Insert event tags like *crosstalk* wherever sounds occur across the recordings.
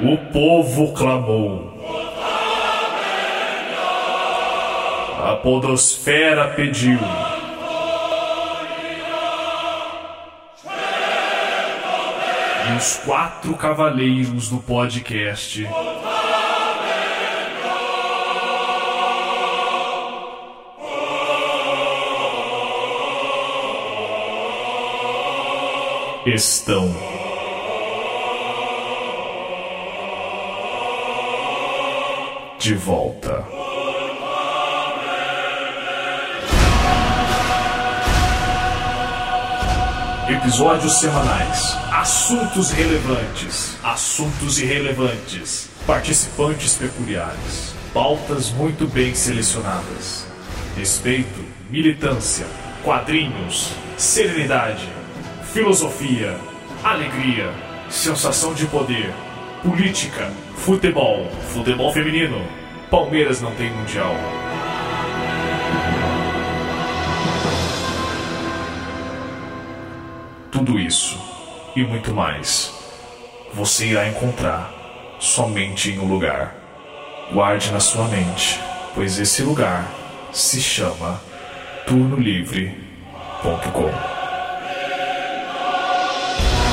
O povo clamou. A podosfera pediu. E os quatro cavaleiros do podcast estão. De volta. Episódios semanais. Assuntos relevantes. Assuntos irrelevantes. Participantes peculiares. Pautas muito bem selecionadas. Respeito, militância, quadrinhos, serenidade, filosofia, alegria, sensação de poder, política, futebol, futebol feminino. Palmeiras não tem mundial. Tudo isso e muito mais você irá encontrar somente em um lugar. Guarde na sua mente, pois esse lugar se chama turnolivre.com.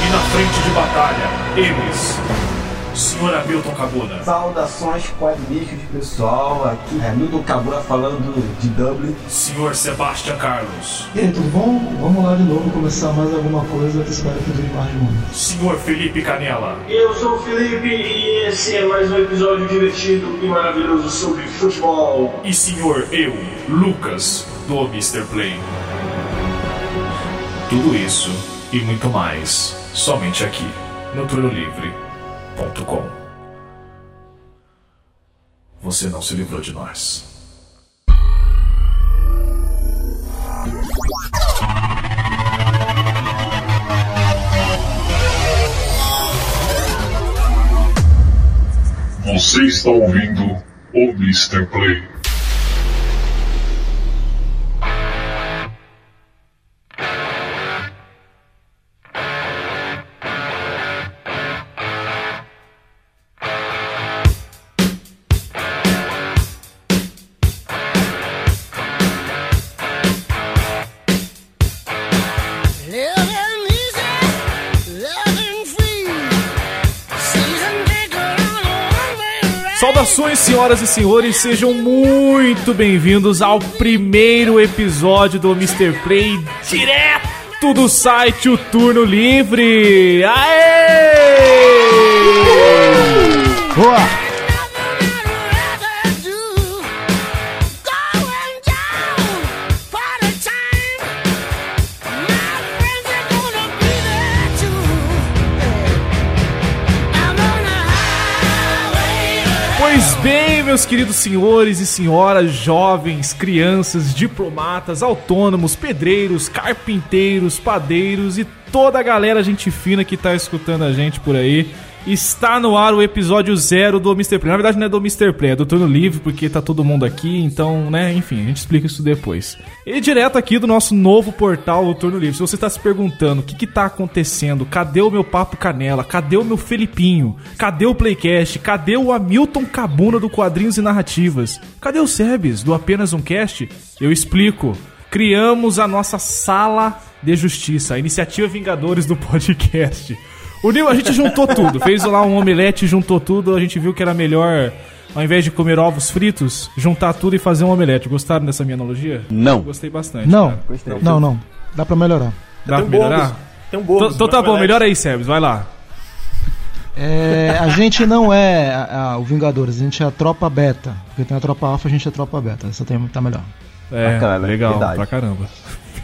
E na frente de batalha, eles, Senhor Hamilton Cabuna, Saudações quadrísticas pessoal, aqui é Milton Cabura falando de Dublin. Senhor Sebastian Carlos, E aí, tudo bom? Vamos lá de novo começar mais alguma coisa que espero que dure mais de um. Senhor Felipe Canela, Eu sou o Felipe e esse é mais um episódio divertido e maravilhoso sobre futebol. e Senhor eu, Lucas, do Mr. Play. Tudo isso e muito mais, somente aqui, no turnolivre.com. Você não se livrou de nós. Você está ouvindo o Mr. senhoras e senhores, sejam muito bem-vindos ao primeiro episódio do Mr. Play direto do site O Turno Livre. Aê! Boa! Meus queridos senhores e senhoras, jovens, crianças, diplomatas, autônomos, pedreiros, carpinteiros, padeiros e toda a galera gente fina que tá escutando a gente por aí. Está no ar o episódio zero do Mr. Play. Na verdade não é do Mr. Play, é do Turno Livre, porque tá todo mundo aqui, então, né, enfim, a gente explica isso depois. E direto aqui do nosso novo portal, o Turno Livre. Se você está se perguntando o que que tá acontecendo, cadê o meu Papo Canela, cadê o meu Felipinho, cadê o Playcast, cadê o Hamilton Cabuna do Quadrinhos e Narrativas, cadê o Sebes do Apenas Um Cast? Eu explico. Criamos a nossa sala de justiça, a iniciativa Vingadores do podcast. Uniu, a gente juntou tudo, fez lá um omelete, juntou tudo, a gente viu que era melhor, ao invés de comer ovos fritos, juntar tudo e fazer um omelete. Gostaram dessa minha analogia? Não. Gostei bastante. Não, cara. não, não. Dá pra melhorar. Dá pra melhorar? Tem um Então bônus. então tá bom, melhora aí, Sebes, vai lá. É, a gente não é a- a- o Vingadores, a gente é a tropa beta. Porque tem a tropa alfa, a gente é a tropa beta. Essa tem, tá melhor. É, Bacana, legal, verdade. pra caramba.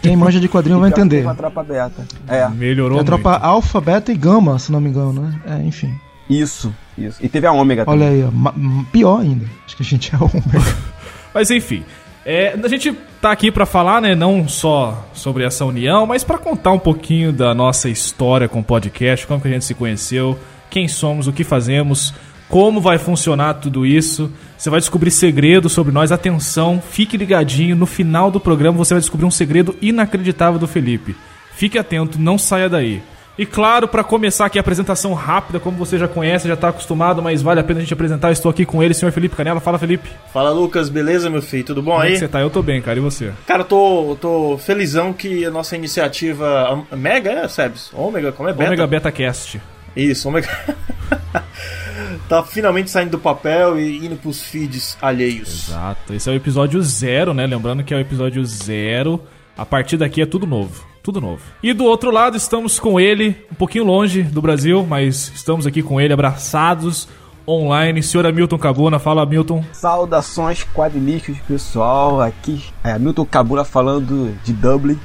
Quem manja de quadrinho vai entender. Uma tropa beta. É, Melhorou É a tropa muito. alfa, beta e gama, se não me engano, né? É, enfim. isso, isso. E teve a ômega Olha também. aí, ó, ma- m- pior ainda. Acho que a gente é ômega. *laughs* Mas enfim, é, a gente tá aqui pra falar, né, não só sobre essa união, mas pra contar um pouquinho da nossa história com o podcast, como que a gente se conheceu, quem somos, o que fazemos, como vai funcionar tudo isso. Você vai descobrir segredos sobre nós. Atenção, fique ligadinho. No final do programa você vai descobrir um segredo inacreditável do Felipe. Fique atento, não saia daí. E claro, para começar aqui a apresentação rápida, como você já conhece, já tá acostumado, mas vale a pena a gente apresentar. Eu estou aqui com ele, senhor Felipe Canela. Fala, Felipe. Fala Lucas, beleza meu filho? Tudo bom Como é aí? que você tá? Eu tô bem, cara. E você? Cara, eu tô, tô felizão que a nossa iniciativa. Mega, é, Sebs? Ômega, como é? Beta? Omega Beta Cast. Isso, Ômega. *laughs* tá finalmente saindo do papel e indo pros feeds alheios. Exato. Esse é o episódio zero, né? Lembrando que é o episódio zero. A partir daqui é tudo novo. Tudo novo. E do outro lado estamos com ele, um pouquinho longe do Brasil, mas estamos aqui com ele, abraçados, online. Senhor Hamilton Cabuna, fala Hamilton. Saudações quadrilísticos, pessoal. Aqui é Milton Cabula falando de Dublin.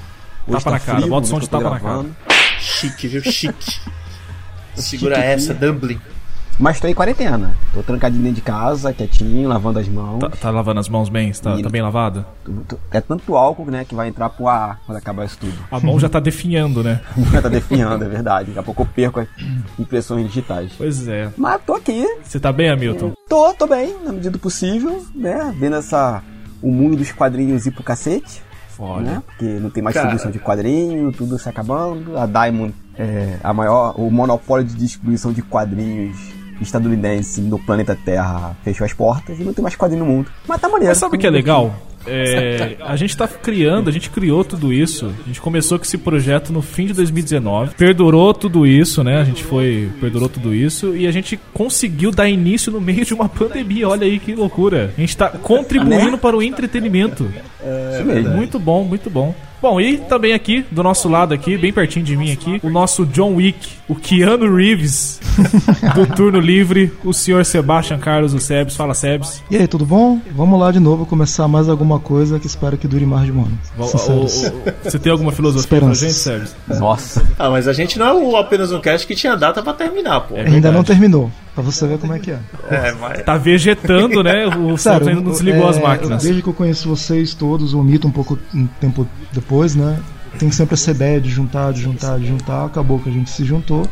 Hoje Tapa na cara, bota o som é de tapa na gravando. Chique, viu? Chique. Segura Chique essa. Dublin. Mas tô em quarentena. Tô trancadinho dentro de casa, quietinho, lavando as mãos. Tá, tá lavando as mãos bem? Tá, E- tá bem lavado? É tanto álcool, né, que vai entrar pro ar quando acabar isso tudo. A mão já tá definhando, né? *laughs* tá definhando, é verdade. Daqui a pouco eu perco as impressões digitais. Pois é. Mas tô aqui, Você tá bem, Hamilton? tô, tô bem, na medida do possível, né? Vendo essa. O mundo dos quadrinhos ir pro cacete. Olha. né? Porque não tem mais Cara. distribuição de quadrinho, tudo se acabando. A Diamond é a maior, o monopólio de distribuição de quadrinhos estadunidense no planeta Terra fechou as portas e não tem mais quadrinho no mundo. Mas tá maneiro. Mas sabe o que é legal? É, *laughs* a gente tá criando, a gente criou tudo isso. A gente começou com esse projeto no fim de 2019. Perdurou tudo isso, né? A gente foi. Perdurou tudo isso. E a gente conseguiu dar início no meio de uma pandemia. Olha aí que loucura. A gente tá contribuindo Né? para o entretenimento. Isso mesmo. Muito bom, muito bom. Bom, e também aqui, do nosso lado aqui, bem pertinho de mim aqui, o nosso John Wick, o Keanu Reeves, *laughs* do turno livre, o senhor Sebastian Carlos, o Sebs. Fala, Sebs. E aí, tudo bom? Vamos lá de novo começar mais alguma coisa que espero que dure mais de um ano. Você tem alguma filosofia pra gente, Esperanças. Sebs? Nossa. Ah, mas a gente não é apenas um cast que tinha data pra terminar, pô. É Ainda não terminou, pra você ver como é que é. É, mas... Tá vegetando, né? O *laughs* Sério, ainda não desligou é, as máquinas. Desde que eu conheço vocês todos, o Mito um pouco um tempo depois, né? Tem sempre essa ideia de juntar, de juntar, de juntar. Acabou que a gente se juntou.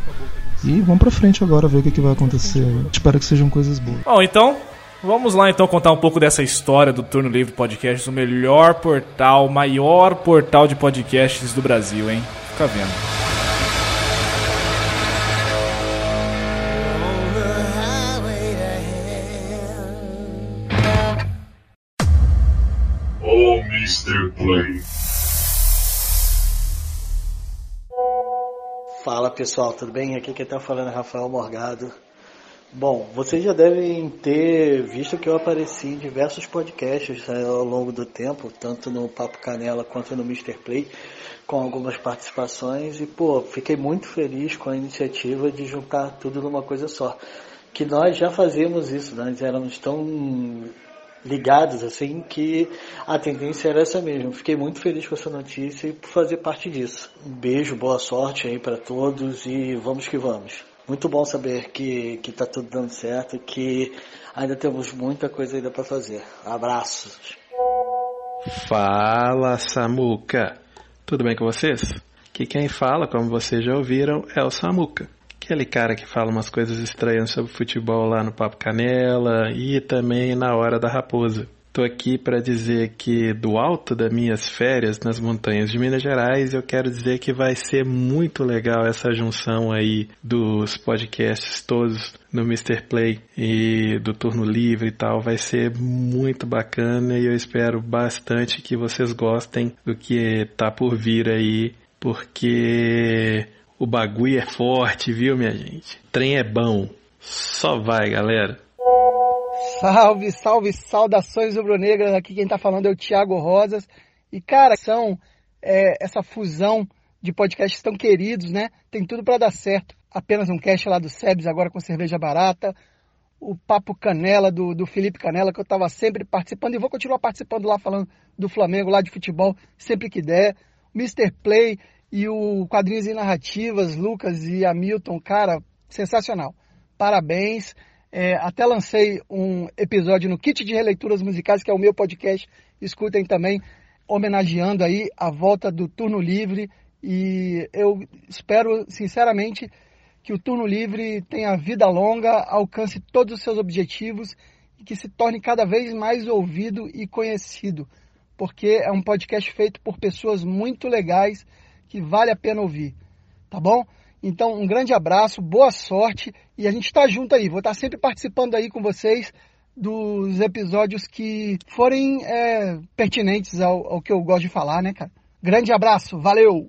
E vamos pra frente agora ver o que, que vai acontecer. Espero que sejam coisas boas. Bom, então, vamos lá então contar um pouco dessa história do Turno Livre Podcasts, o melhor portal, o maior portal de podcasts do Brasil, hein? Fica vendo. Fala pessoal, tudo bem? Aqui quem tá falando é Rafael Morgado. Bom, vocês já devem ter visto que eu apareci em diversos podcasts né, ao longo do tempo, tanto no Papo Canela quanto no Mr. Play, com algumas participações e pô, fiquei muito feliz com a iniciativa de juntar tudo numa coisa só. Que nós já fazíamos isso, nós éramos tão ligados assim que a tendência era essa mesmo. Fiquei muito feliz com essa notícia e por fazer parte disso. Um beijo, boa sorte aí para todos e vamos que vamos. Muito bom saber que que tá tudo dando certo, que ainda temos muita coisa ainda para fazer. Abraços. Fala Samuca, tudo bem com vocês? Que quem fala, como vocês já ouviram, é o Samuca. Aquele cara que fala umas coisas estranhas sobre futebol lá no Papo Canela e também na Hora da Raposa. Tô aqui para dizer que do alto das minhas férias nas montanhas de Minas Gerais, eu quero dizer que vai ser muito legal essa junção aí dos podcasts todos no Mr. Play e do turno livre e tal. Vai ser muito bacana e eu espero bastante que vocês gostem do que tá por vir aí, porque o bagulho é forte, viu, minha gente? Trem é bom. Só vai, galera. Salve, salve, saudações rubro-negras. Aqui quem tá falando é o Thiago Rosas. E, cara, são é, essa fusão de podcasts tão queridos, né? Tem tudo para dar certo. Apenas um cast lá do Sebs, agora com cerveja barata. O Papo Canela, do, do Felipe Canela, que eu tava sempre participando e vou continuar participando lá, falando do Flamengo, lá de futebol, sempre que der. Mr. Play e o Quadrinhos e Narrativas, Lucas e Hamilton, cara, sensacional. Parabéns. É, até lancei um episódio no Kit de Releituras Musicais, que é o meu podcast. Escutem também, homenageando aí a volta do Turno Livre. E eu espero, sinceramente, que o Turno Livre tenha vida longa, alcance todos os seus objetivos e que se torne cada vez mais ouvido e conhecido. Porque é um podcast feito por pessoas muito legais que vale a pena ouvir. Tá bom? Então, um grande abraço, boa sorte e a gente tá junto aí. Vou estar sempre participando aí com vocês dos episódios que forem é, pertinentes ao, ao que eu gosto de falar, né, cara? Grande abraço, valeu!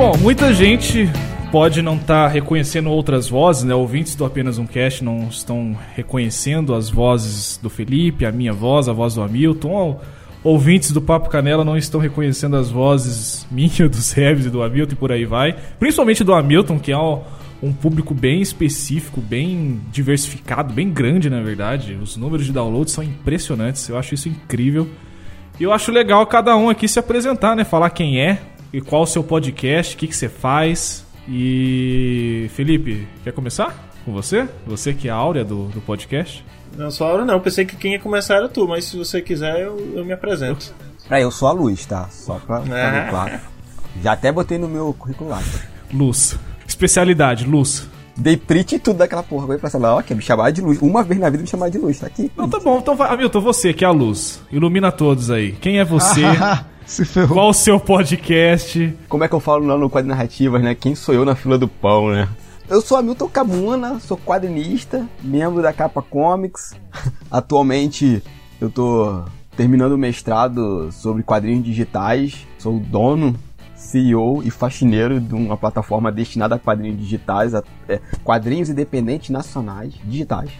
Bom, muita gente pode não estar reconhecendo outras vozes, né? Ouvintes do Apenas Um Cast não estão reconhecendo as vozes do Felipe, a minha voz, a voz do Hamilton. Ou ouvintes do Papo Canela não estão reconhecendo as vozes minha, *laughs* do Sebes e do Hamilton e por aí vai. Principalmente do Hamilton, que é um público bem específico, bem diversificado, bem grande, na verdade. Os números de download são impressionantes, eu acho isso incrível. E eu acho legal cada um aqui se apresentar, né? Falar quem é e qual o seu podcast, o que, que você faz. E. Felipe, quer começar com você? Você que é a áurea do, do podcast? Não, só a hora não. Eu pensei que quem ia começar era tu, mas se você quiser, eu, eu me apresento. Ah, eu sou a Luz, tá? Só pra ficar Ah. bem claro. Já até botei no meu currículo lá. Luz. Especialidade, luz. Dei print e tudo daquela porra. Vai pra lá, ó, quer me chamar de luz. Uma vez na vida me chamar de luz, tá aqui. Então tá bom, então vai. Hamilton, você que é a luz. Ilumina todos aí. Quem é você? *laughs* Se ferrou. Qual o seu podcast? Como é que eu falo lá no quadro narrativas, né? Quem sou eu na fila do pão, né? Eu sou Hamilton Camuna, sou quadrinista, membro da Capa Comics. *laughs* Atualmente eu tô terminando o mestrado sobre quadrinhos digitais. Sou o dono, CEO e faxineiro de uma plataforma destinada a quadrinhos digitais, a, é, quadrinhos independentes nacionais digitais.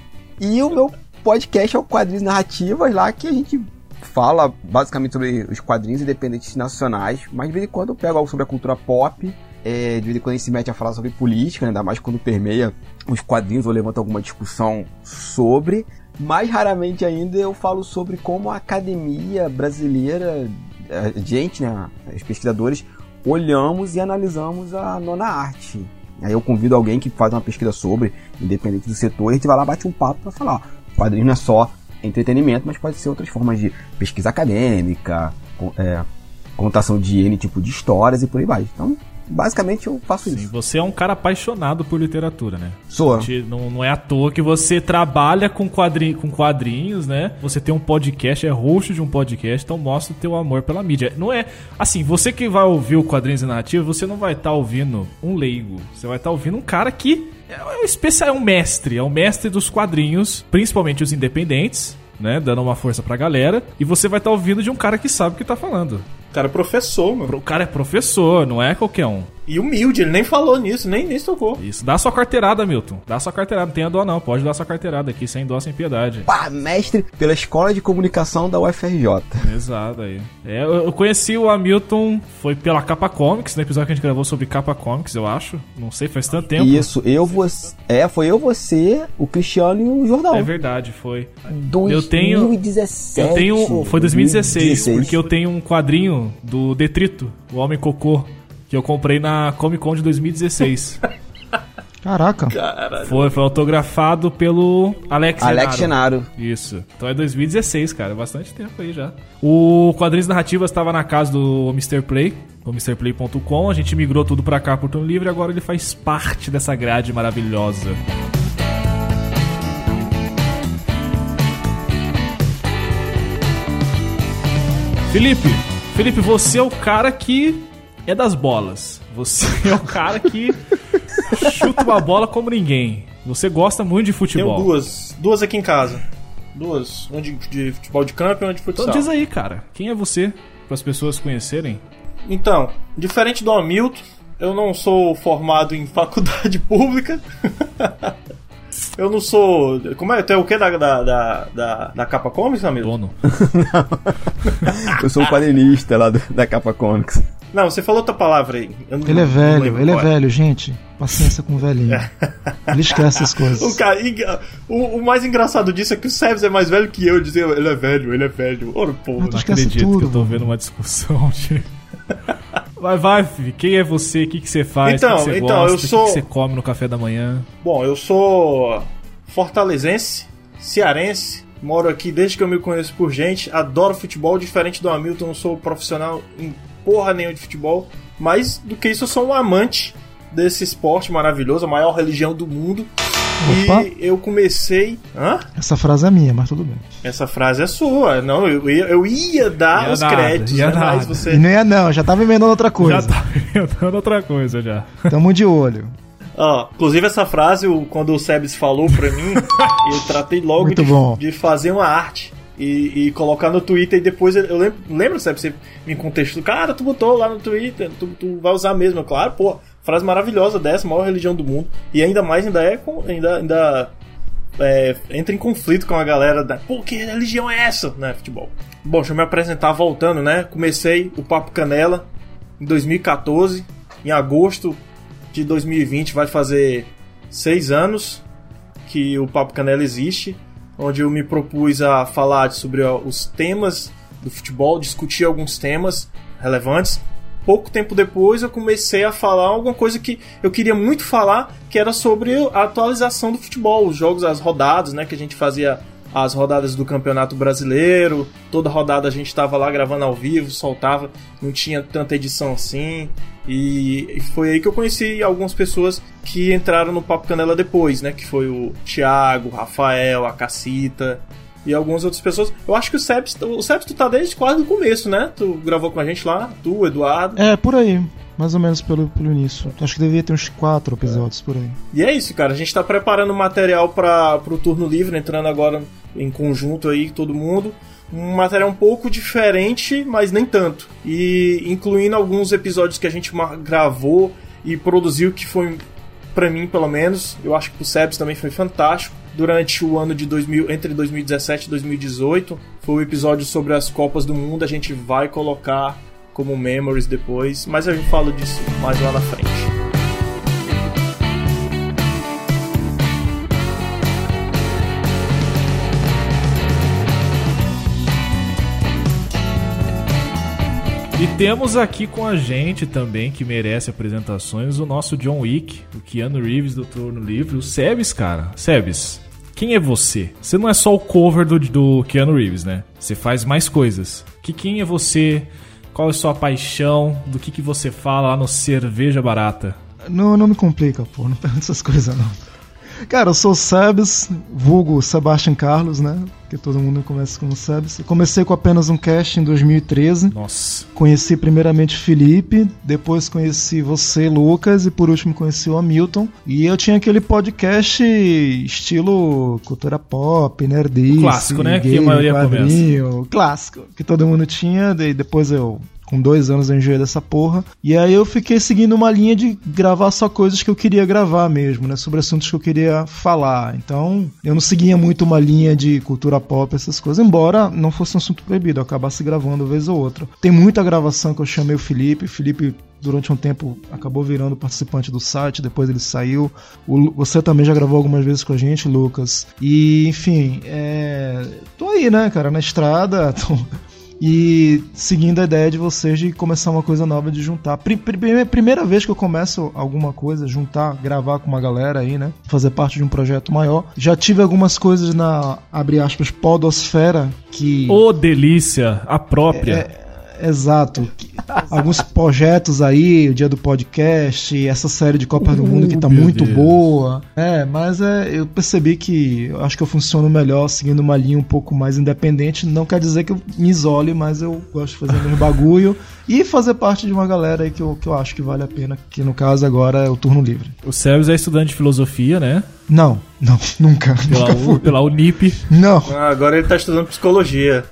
E o meu podcast é o Quadrinhos Narrativas, lá que a gente fala basicamente sobre os quadrinhos independentes nacionais, mas de vez em quando eu pego algo sobre a cultura pop, é, de vez em quando gente se mete a falar sobre política, né, ainda mais quando permeia os quadrinhos ou levanta alguma discussão sobre. Mais raramente ainda eu falo sobre como a academia brasileira, a gente, né, os pesquisadores, olhamos e analisamos a nona arte. Aí eu convido alguém que faz uma pesquisa sobre, independente do setor, e a gente vai lá bate um papo para falar, ó, quadrinho não é só entretenimento, mas pode ser outras formas de pesquisa acadêmica, é, contação de N tipo de histórias e por aí vai. Então, basicamente eu faço Sim, isso. você é um cara apaixonado por literatura, né? Sou. Não, não é à toa que você trabalha com, quadri, com quadrinhos, né? Você tem um podcast, é host de um podcast, então mostra o teu amor pela mídia. Não é. Assim, você que vai ouvir o Quadrinhos e Narrativa, você não vai estar ouvindo um leigo. Você vai estar ouvindo um cara que é um especial, é um mestre, é um mestre dos quadrinhos, principalmente os independentes. Né, dando uma força pra galera. E você vai estar ouvindo de um cara que sabe o que tá falando. O cara é professor, mano. O cara é professor, não é qualquer um. E humilde, ele nem falou nisso, nem, nem tocou. Isso. Dá sua carteirada, Milton. Dá sua carteirada. Não tenha dó, não. Pode dar sua carteirada aqui, sem dó, sem piedade. Pá, mestre pela Escola de Comunicação da UFRJ. Exato aí. É, eu eu conheci o Hamilton, foi pela Capa Comics, no episódio que a gente gravou sobre Capa Comics, eu acho. Não sei, faz tanto tempo. Isso, eu, você. É, foi eu, você, o Cristiano e o Jordão. É verdade, foi. 2017. Eu tenho. Foi 2016, 2016. porque eu tenho um quadrinho do Detrito, o Homem Cocô, que eu comprei na Comic Con de 2016. Caraca. foi, foi autografado pelo Alex Alex Genaro. Isso. Então é 2016, cara. Bastante tempo aí já. O Quadrinhos Narrativas estava na casa do Mr. Play, o MrPlay.com. A gente migrou tudo pra cá por turno livre e agora ele faz parte dessa grade maravilhosa. Felipe, Felipe, você é o cara que é das bolas. Você *laughs* é o cara que chuta uma bola como ninguém. Você gosta muito de Tenho futebol. duas. Duas aqui em casa. Duas. Uma de, de futebol de campo e uma de futsal. Então diz aí, cara, quem é você? Para as pessoas conhecerem. Então, diferente do Hamilton, eu não sou formado em *laughs* faculdade pública. *laughs* eu não sou. Como é? Tu é o que da, da, da, da, da capa comics, Hamilton? Dono. Eu sou o quadrinista lá do- da Capa Comics. Não, você falou outra palavra aí. Não- Ele é não velho, ele é qual velho, gente. Paciência com o velhinho. *laughs* Ele esquece as O, coisas. cara, enga- o, o mais engraçado disso é que o Sebs é mais velho que eu. Dizer ele é velho, ele é velho. Ora, tu Não esquece acredito tudo, que eu tô vendo uma discussão *laughs* de. Vai, vai, filho. Quem é você? O que, que você faz? Então, o que, que você então, gosta? eu O que, sou- que você come no café da manhã? Bom, eu sou fortalezense, cearense, moro aqui desde que eu me conheço por gente, adoro futebol, diferente do Hamilton, não sou profissional em porra nenhuma de futebol, mas do que isso eu sou um amante desse esporte maravilhoso, a maior religião do mundo. Opa. E eu comecei. Hã? Essa frase é minha, mas tudo bem. Essa frase é sua. Não, eu ia, eu ia dar Ia os nada, créditos, ia né? Mas nada. você. E não ia não, já tava emendando outra Já coisa. tá inventando outra coisa já. Tamo de olho. Ó, inclusive essa frase, quando o Sebes falou pra mim, *laughs* eu tratei logo de, bom. de fazer uma arte e, e colocar no Twitter e depois eu lembro, lembro Sebes, você me contextou, cara, tu botou lá no Twitter, tu, tu vai usar mesmo, claro, pô, frase maravilhosa dessa, maior religião do mundo, e ainda mais ainda é, ainda, ainda é, entra em conflito com a galera da, pô, que religião é essa, né, futebol. Bom, deixa eu me apresentar voltando, né, comecei o Papo Canela em 2014, em agosto de 2020 vai fazer seis anos que o Papo Canela existe, onde eu me propus a falar sobre os temas do futebol, discutir alguns temas relevantes. Pouco tempo depois eu comecei a falar alguma coisa que eu queria muito falar, que era sobre a atualização do futebol, os jogos, as rodadas, né, que a gente fazia as rodadas do Campeonato Brasileiro, toda rodada a gente estava lá gravando ao vivo, soltava, não tinha tanta edição assim. E foi aí que eu conheci algumas pessoas que entraram no Papo Canela depois, né? Que foi o Thiago, o Rafael, a Cacita e algumas outras pessoas. Eu acho que o Sebs, o Sebs tu tá desde quase o começo, né? Tu gravou com a gente lá, tu, Eduardo. É, por aí. Mais ou menos pelo, pelo início. Acho que devia ter uns quatro episódios por aí. E é isso, cara. A gente tá preparando material para pro turno livre, entrando agora em conjunto aí, todo mundo. Um material um pouco diferente, mas nem tanto. E incluindo alguns episódios que a gente gravou e produziu, que foi, pra mim pelo menos, eu acho que pro Sebs também foi fantástico. Durante o ano de 2000, entre 2017 e 2018, foi o episódio sobre as Copas do Mundo. A gente vai colocar como memories depois, mas gente fala disso mais lá na frente. E temos aqui com a gente também, que merece apresentações, o nosso John Wick, o Keanu Reeves do Turno Livre, o Sebes, cara. Sebes, quem é você? Você não é só o cover do, do Keanu Reeves, né? Você faz mais coisas. Que quem é você? Qual é a sua paixão? Do que, que você fala lá no Cerveja Barata? Não, não me complica, pô. Não pergunta *laughs* essas coisas, não. Cara, eu sou o Sebes, vulgo Sebastian Carlos, né? Que todo mundo começa como Sebes. Eu comecei com apenas um cast em 2013. Nossa. Conheci primeiramente Felipe, depois conheci você, Lucas, e por último conheci o Hamilton. E eu tinha aquele podcast estilo cultura pop, nerdice, O clássico, né? Que a maioria quadrinho, Clássico, que todo mundo tinha. Daí depois eu com dois anos eu enjoei dessa porra. E aí eu fiquei seguindo uma linha de gravar só coisas que eu queria gravar mesmo, né? Sobre assuntos que eu queria falar. Então, eu não seguia muito uma linha de cultura pop, essas coisas. Embora não fosse um assunto proibido, eu acabasse gravando uma vez ou outra. Tem muita gravação que eu chamei o Felipe. O Felipe durante um tempo acabou virando participante do site, depois ele saiu. O você também já gravou algumas vezes com a gente, Lucas. E, enfim, é... tô aí, né, cara, na estrada. *laughs* tô- E seguindo a ideia de vocês de começar uma coisa nova, de juntar. Pri- pri- Primeira vez que eu começo alguma coisa, juntar, gravar com uma galera aí, né? Fazer parte de um projeto maior. Já tive algumas coisas na, abre aspas, podosfera, que... Ô, delícia! A própria. Exato. Alguns projetos aí, o dia do podcast, essa série de Copa do Mundo que tá muito Deus. boa. É, mas é, eu percebi que eu acho que eu funciono melhor seguindo uma linha um pouco mais independente. Não quer dizer que eu me isole, mas eu gosto de fazer meus *laughs* bagulho e fazer parte de uma galera aí que eu, que eu acho que vale a pena, que no caso agora é o turno livre. O Sebes é estudante de filosofia, né? Não, não, nunca. Pela, nunca U- pela Unip. Não. Ah, agora ele tá estudando psicologia.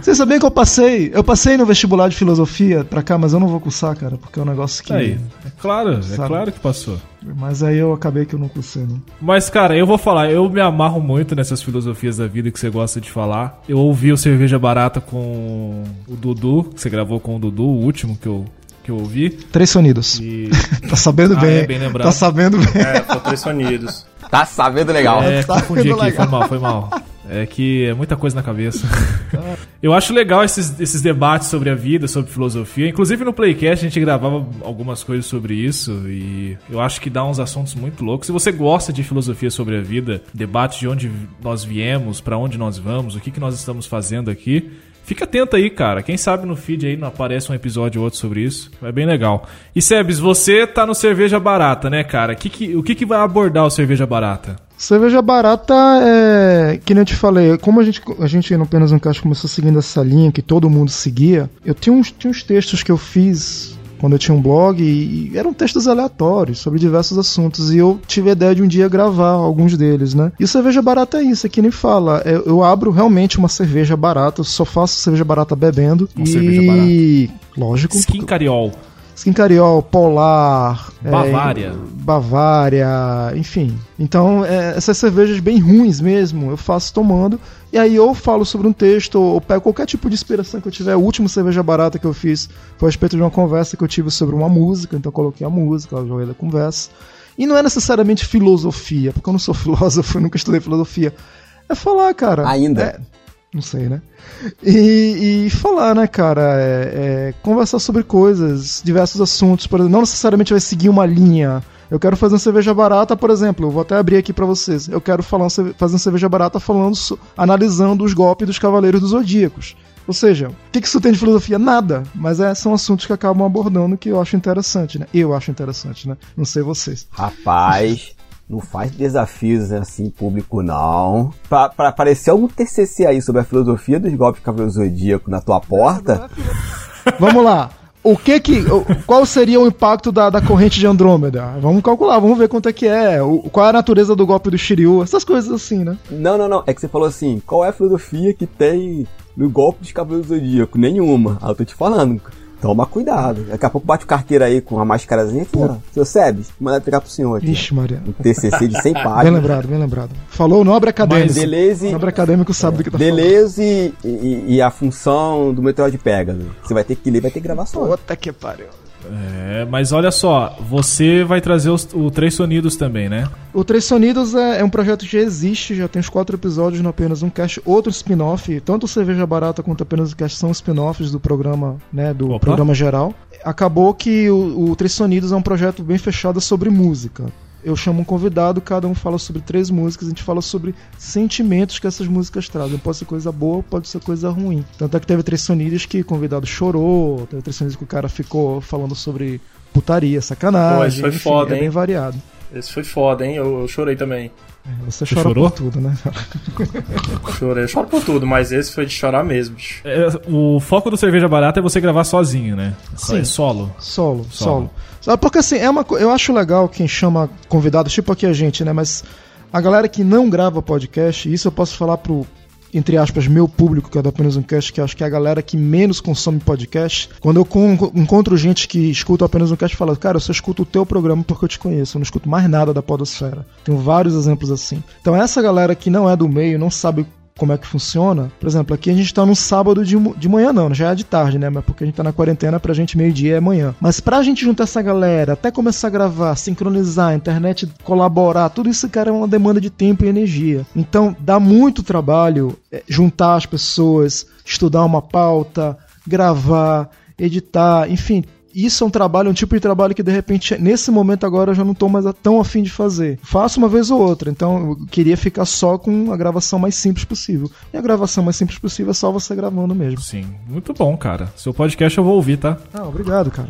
Vocês sabiam que eu passei? Eu passei no vestibular de filosofia pra cá, mas eu não vou cursar, cara, porque é um negócio que. Aí, é claro, é Sabe. claro que passou. Mas aí eu acabei que eu não cursei, não. Mas, cara, eu vou falar, eu me amarro muito nessas filosofias da vida que você gosta de falar. Eu ouvi o Cerveja Barata com o Dudu, que você gravou com o Dudu, o último que eu, que eu ouvi. Três sonidos. E... *laughs* Tá sabendo Ah, bem. é, bem lembrado. Tá sabendo bem. É, foi três sonidos. Tá sabendo legal. É, Tá confundi aqui, legal. foi mal, foi mal. É que é muita coisa na cabeça. *laughs* Eu acho legal esses, esses debates sobre a vida, sobre filosofia. Inclusive no Playcast a gente gravava algumas coisas sobre isso e eu acho que dá uns assuntos muito loucos. Se você gosta de filosofia sobre a vida, debate de onde nós viemos, pra onde nós vamos, o que, que nós estamos fazendo aqui, Fica atento aí, cara. Quem sabe no feed aí não aparece um episódio ou outro sobre isso. É bem legal. E Sebes, você tá no Cerveja Barata, né, cara? Que que- o que, que vai abordar o Cerveja Barata? Cerveja barata é. Que nem eu te falei, como a gente, a gente no Apenas um Caixa começou seguindo essa linha que todo mundo seguia, eu tinha uns, tinha uns textos que eu fiz quando eu tinha um blog e, eram textos aleatórios sobre diversos assuntos e eu tive a ideia de um dia gravar alguns deles, né? E o cerveja barata é isso, é que nem fala. Eu, eu abro realmente uma cerveja barata, eu só faço cerveja barata bebendo. Uma e. cerveja Lógico. Skin Cariol. Skin Cariol, Polar, Bavária. é, Bavária, enfim. Então, é, essas cervejas bem ruins mesmo, eu faço tomando. E aí eu falo sobre um texto, ou pego qualquer tipo de inspiração que eu tiver. O último cerveja barata que eu fiz foi a respeito de uma conversa que eu tive sobre uma música, então eu coloquei a música, eu joguei da conversa. E não é necessariamente filosofia, porque eu não sou *laughs* filósofo, eu nunca estudei filosofia. É falar, cara. Ainda. É, não sei, né? E, e falar, né, cara? É, é, conversar sobre coisas, diversos assuntos. Por exemplo, não necessariamente vai seguir uma linha. Eu quero fazer uma cerveja barata, por exemplo. Eu vou até abrir aqui pra vocês. Eu quero falar, fazer uma cerveja barata falando, analisando os golpes dos Cavaleiros dos Zodíacos. Ou seja, o que, que isso tem de filosofia? Nada. Mas é, são assuntos que acabam abordando que eu acho interessante, né? Eu acho interessante, né? Não sei vocês. Rapaz, não faz desafios assim público, não. Pra, pra aparecer algum TCC aí sobre a filosofia dos golpes de Cavaleiro Zodíaco na tua porta, *laughs* Vamos lá. O que que. Qual seria o impacto da, da corrente de Andrômeda? Vamos calcular, vamos ver quanto é que é. O, qual é a natureza do golpe do Shiryu? Essas coisas assim, né? Não, não, não. É que você falou assim, qual é a filosofia que tem no golpe Cavaleiros do Zodíaco? Nenhuma. Aí eu tô te falando. Toma cuidado. Daqui a pouco bate o carteiro aí com a máscarazinha aqui, ó. Seu Sebes, manda pegar pro senhor aqui. Ixi, Maria. Um TCC de 100 *laughs* Bem páginas. lembrado, bem lembrado. Falou nobre acadêmico. Deleuze, Nobre acadêmico sabe do que tá Deleuze e, e- e a função do Metroid Pegasus. Você vai ter que ler, vai ter que gravar só. falando. Puta que pariu. É, mas olha só, você vai trazer os, o Três Sonidos também, né? O Três Sonidos é, é um projeto que já existe, já tem os quatro episódios no apenas um cast, outro spin-off, tanto o Cerveja Barata quanto apenas um cast são spin-offs do programa, né, do Opa. programa geral. Acabou que o, o Três Sonidos é um projeto bem fechado sobre música. Eu chamo um convidado, cada um fala sobre três músicas, a gente fala sobre sentimentos que essas músicas trazem. Pode ser coisa boa, pode ser coisa ruim. Tanto é que teve Três Sonidos que o convidado chorou, teve Três Sonidos que o cara ficou falando sobre putaria, sacanagem. Pô, foi enfim, foda, é hein? bem variado. Esse foi foda, hein? Eu, eu chorei também. Você Você chora chorou? por tudo, né? *laughs* Chorei. Eu choro por tudo, mas esse foi de chorar mesmo, bicho. É, o foco do Cerveja Barata é você gravar sozinho, né? Sim. É solo. Solo, Solo. solo. Sabe, porque assim, é uma, eu acho legal quem chama convidados, tipo aqui a gente, né? Mas a galera que não grava podcast, isso eu posso falar pro, entre aspas, meu público, que é do apenas um cast, que acho que é a galera que menos consome podcast. Quando eu con- encontro gente que escuta apenas um cast, fala, cara, eu só escuto o teu programa porque eu te conheço, eu não escuto mais nada da Podosfera. Tenho vários exemplos assim. Então, essa galera que não é do meio, não sabe como é que funciona. Por exemplo, aqui a gente tá num sábado de, de manhã, não, já é de tarde, né? Mas porque a gente tá na quarentena, pra gente meio-dia é manhã. Mas pra gente juntar essa galera, até começar a gravar, sincronizar, a internet colaborar, tudo isso, cara, é uma demanda de tempo e energia. Então, dá muito trabalho é, juntar as pessoas, estudar uma pauta, gravar, editar, enfim. Isso é um trabalho, um tipo de trabalho que de repente, nesse momento agora, eu já não tô mais tão afim de fazer. Faço uma vez ou outra, então eu queria ficar só com a gravação mais simples possível. E a gravação mais simples possível é só você gravando mesmo. Sim, muito bom, cara. Seu podcast eu vou ouvir, tá? Ah, obrigado, cara.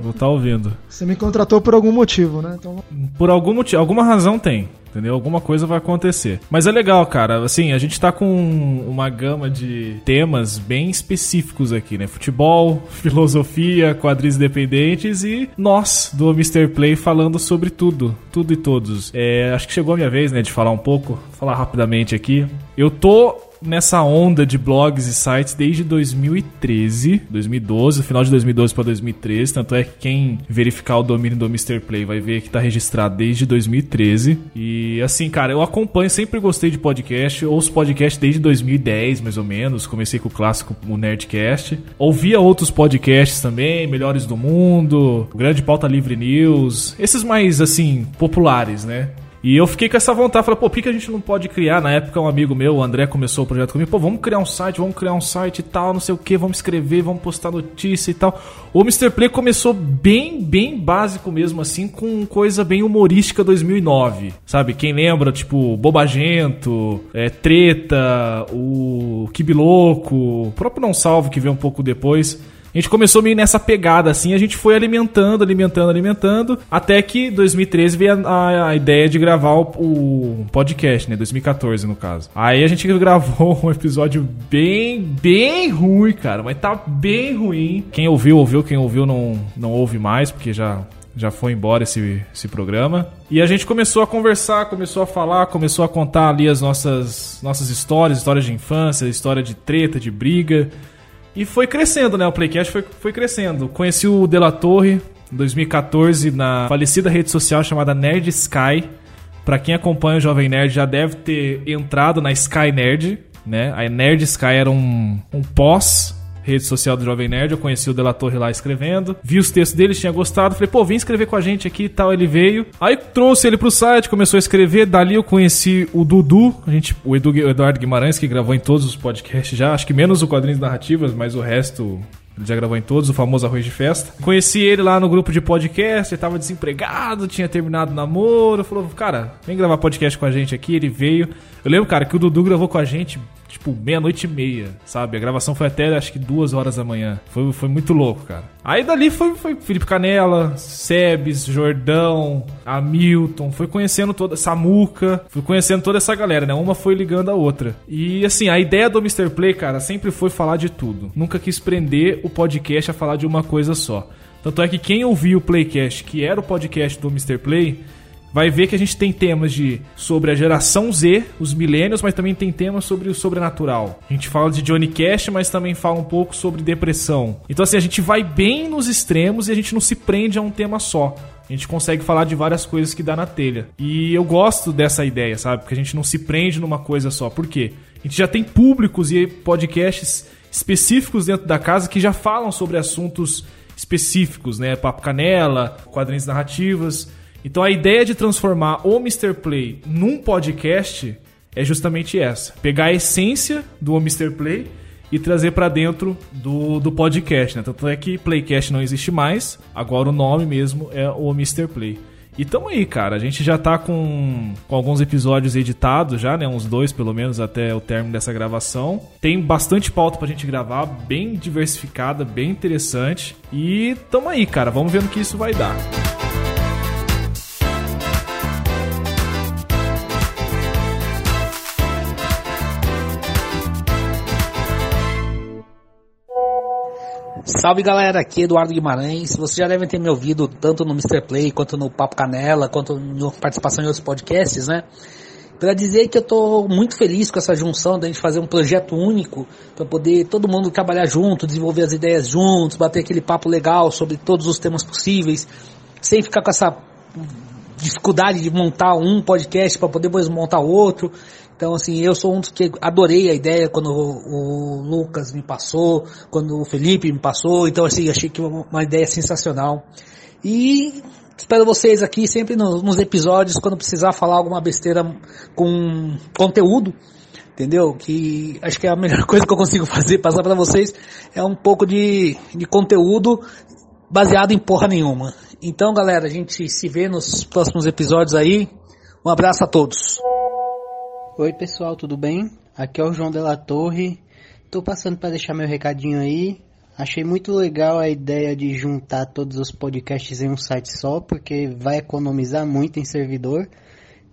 Vou estar ouvindo. Você me contratou por algum motivo, né? Então, Por algum motivo, alguma razão tem. Entendeu? Alguma coisa vai acontecer. Mas é legal, cara. Assim, a gente tá com uma gama de temas bem específicos aqui, né? Futebol, *laughs* filosofia, quadris independentes e nós, do Mr. Play, falando sobre tudo. Tudo e todos. É, acho que chegou a minha vez, né, de falar um pouco. Falar rapidamente aqui. Eu tô nessa onda de blogs e sites desde 2013, 2012, final de 2012 para 2013, tanto é que quem verificar o domínio do Mr. Play vai ver que tá registrado desde 2013. E assim, cara, eu acompanho, sempre gostei de podcast, ouço podcast desde 2010, mais ou menos, comecei com o clássico o Nerdcast. Ouvia outros podcasts também, Melhores do Mundo, Grande Pauta Livre News, esses mais assim populares, né? E eu fiquei com essa vontade, falei, pô, por que que a gente não pode criar? Na época, um amigo meu, o André, começou o projeto comigo, pô, vamos criar um site, vamos criar um site e tal, não sei o que, vamos escrever, vamos postar notícia e tal. O Mr. Play começou bem, bem básico mesmo, assim, com coisa bem humorística 2009, sabe? Quem lembra, tipo, Bobagento, é, Treta, o Kibiloco, o próprio Não Salvo, que veio um pouco depois. A gente começou meio nessa pegada assim, a gente foi alimentando, alimentando, alimentando, até que 2013 veio a, a- a ideia de gravar o, o podcast, né? 2014 no caso. Aí a gente *laughs* gravou um episódio bem, bem ruim, cara, mas tá bem ruim. Quem ouviu, ouviu, quem ouviu não, não ouve mais, porque já já foi embora esse, esse programa. E a gente começou a conversar, começou a falar, começou a contar ali as nossas, nossas histórias, histórias de infância, história de treta, de briga. E foi crescendo, né? O Playcast foi, foi crescendo. Conheci o De La Torre em 2014 na falecida rede social chamada Nerd Sky. Pra quem acompanha o Jovem Nerd já deve ter entrado na Sky Nerd, né? A Nerd Sky era um, um pós rede social do Jovem Nerd, eu conheci o De La Torre lá escrevendo, vi os textos dele, tinha gostado, falei, pô, vem escrever com a gente aqui e tal, ele veio. Aí trouxe ele pro site, começou a escrever, dali eu conheci o Dudu, a gente, o, Edu, o Eduardo Guimarães, que gravou em todos os podcasts já, acho que menos o Quadrinhos Narrativas, mas o resto ele já gravou em todos, o famoso Arroz de Festa. Conheci ele lá no grupo de podcast, ele tava desempregado, tinha terminado o namoro. Falou, cara, vem gravar podcast com a gente aqui. Ele veio. Eu lembro, cara, que o Dudu gravou com a gente, tipo, meia-noite e meia, sabe? A gravação foi até, acho que duas horas da manhã. Foi, foi muito louco, cara. Aí dali foi, foi Felipe Canela, Sebes, Jordão, Hamilton. Foi conhecendo toda, Samuca. Fui conhecendo toda essa galera, né? Uma foi ligando a outra. E assim, a ideia do Mr. Play, cara, sempre foi falar de tudo. Nunca quis prender o podcast a falar de uma coisa só. Tanto é que quem ouviu o Playcast, que era o podcast do Mr. Play, vai ver que a gente tem temas de sobre a geração Z, os millennials, mas também tem temas sobre o sobrenatural. A gente fala de Johnny Cash, mas também fala um pouco sobre depressão. Então assim, a gente vai bem nos extremos e a gente não se prende a um tema só. A gente consegue falar de várias coisas que dá na telha. E eu gosto dessa ideia, sabe? Porque a gente não se prende numa coisa só. Por quê? A gente já tem públicos e podcasts específicos dentro da casa que já falam sobre assuntos específicos, né? Papo Canela, quadrinhos narrativas. Então a ideia de transformar o Mr. Play num podcast é justamente essa: pegar a essência do Mr. Play e trazer pra dentro do, do podcast, né? Tanto é que Playcast não existe mais, agora o nome mesmo é o Mr. Play. E tamo aí, cara. A gente já tá com, com alguns episódios editados já, né? Uns dois, pelo menos, até o término dessa gravação. Tem bastante pauta pra gente gravar, bem diversificada, bem interessante. E tamo aí, cara. Vamos ver no que isso vai dar. Salve galera, aqui é Eduardo Guimarães. Vocês já devem ter me ouvido tanto no Mr. Play, quanto no Papo Canela, quanto na participação em outros podcasts, né? Para dizer que eu tô muito feliz com essa junção da gente fazer um projeto único para poder todo mundo trabalhar junto, desenvolver as ideias juntos, bater aquele papo legal sobre todos os temas possíveis, sem ficar com essa dificuldade de montar um podcast para poder depois montar outro. Então, assim, eu sou um dos que adorei a ideia quando o, Lucas me passou, quando o Felipe me passou. Então, assim, achei que uma, uma ideia sensacional. E espero vocês aqui sempre nos, nos episódios, quando precisar falar alguma besteira com conteúdo, entendeu? Que acho que é a melhor *laughs* coisa que eu consigo fazer, passar para vocês, é um pouco de, de conteúdo baseado em porra nenhuma. Então, galera, a gente se vê nos próximos episódios aí. Um abraço a todos. Oi pessoal, tudo bem? Aqui é o João Della Torre. Tô passando para deixar meu recadinho aí. Achei muito legal a ideia de juntar todos os podcasts em um site só, porque vai economizar muito em servidor.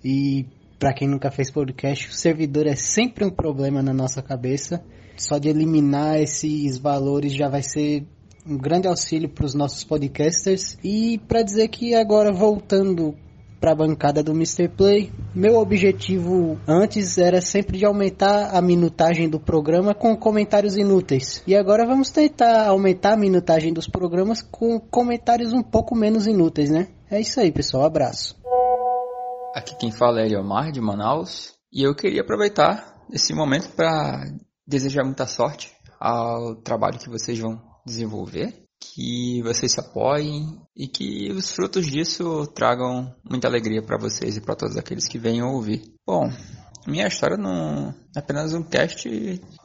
E para quem nunca fez podcast, o servidor é sempre um problema na nossa cabeça. Só de eliminar esses valores já vai ser um grande auxílio para os nossos podcasters. E para dizer que agora voltando para a bancada do Mr. Play. Meu objetivo antes era sempre de aumentar a minutagem do programa com comentários inúteis. E agora vamos tentar aumentar a minutagem dos programas com comentários um pouco menos inúteis, né? É isso aí, pessoal. Abraço. Aqui quem fala é Eliomar de Manaus e eu queria aproveitar esse momento para desejar muita sorte ao trabalho que vocês vão desenvolver, que vocês se apoiem e que os frutos disso tragam muita alegria para vocês e para todos aqueles que venham ouvir. Bom, minha história não é apenas um cast,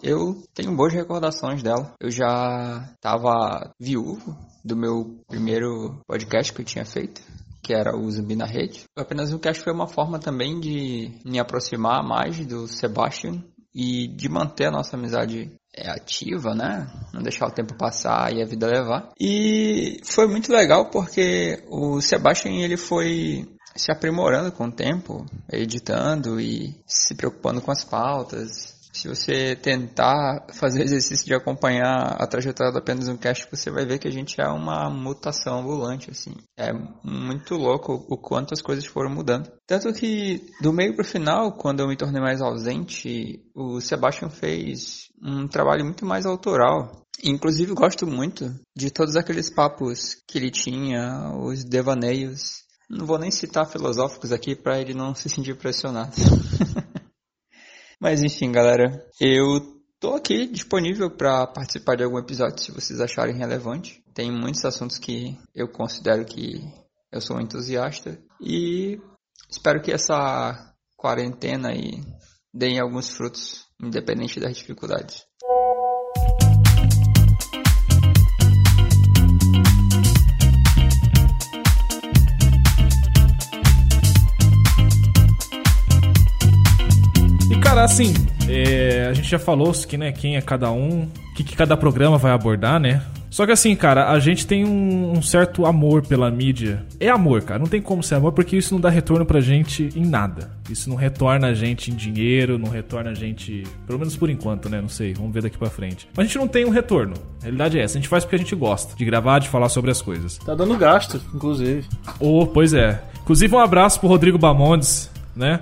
eu tenho boas recordações dela. Eu já estava viúvo do meu primeiro podcast que eu tinha feito, que era o Zumbi na Rede. Apenas um cast foi uma forma também de me aproximar mais do Sebastian e de manter a nossa amizade é, ativa, né? Não deixar o tempo passar e a vida levar. E foi muito legal porque o Sebastian ele foi se aprimorando com o tempo, editando e se preocupando com as pautas. Se você tentar fazer o *laughs* exercício de acompanhar a trajetória do apenas um cast, você vai ver que a gente é uma mutação ambulante, assim. É muito louco o quanto as coisas foram mudando. Tanto que, do meio pro final, quando eu me tornei mais ausente, o Sebastian fez um trabalho muito mais autoral. Inclusive, gosto muito de todos aqueles papos que ele tinha, os devaneios. Não vou nem citar filosóficos aqui para ele não se sentir pressionado. *laughs* Mas enfim, galera, eu tô aqui disponível para participar de algum episódio se vocês acharem relevante. Tem muitos assuntos que eu considero que eu sou um entusiasta e espero que essa quarentena aí dê alguns frutos, independente das dificuldades. Cara, assim, é, a gente já falou que, né, quem é cada um, o que, que cada programa vai abordar, né? Só que assim, cara, a gente tem um, um certo amor pela mídia. É amor, cara. Não tem como ser amor porque isso não dá retorno pra gente em nada. Isso não retorna a gente em dinheiro, não retorna a gente. Pelo menos por enquanto, né? Não sei. Vamos ver daqui pra frente. Mas a gente não tem um retorno. A realidade é essa. A gente faz porque a gente gosta de gravar, de falar sobre as coisas. Tá dando gasto, inclusive. Oh, pois é. Inclusive, um abraço pro Rodrigo Bamondes, né?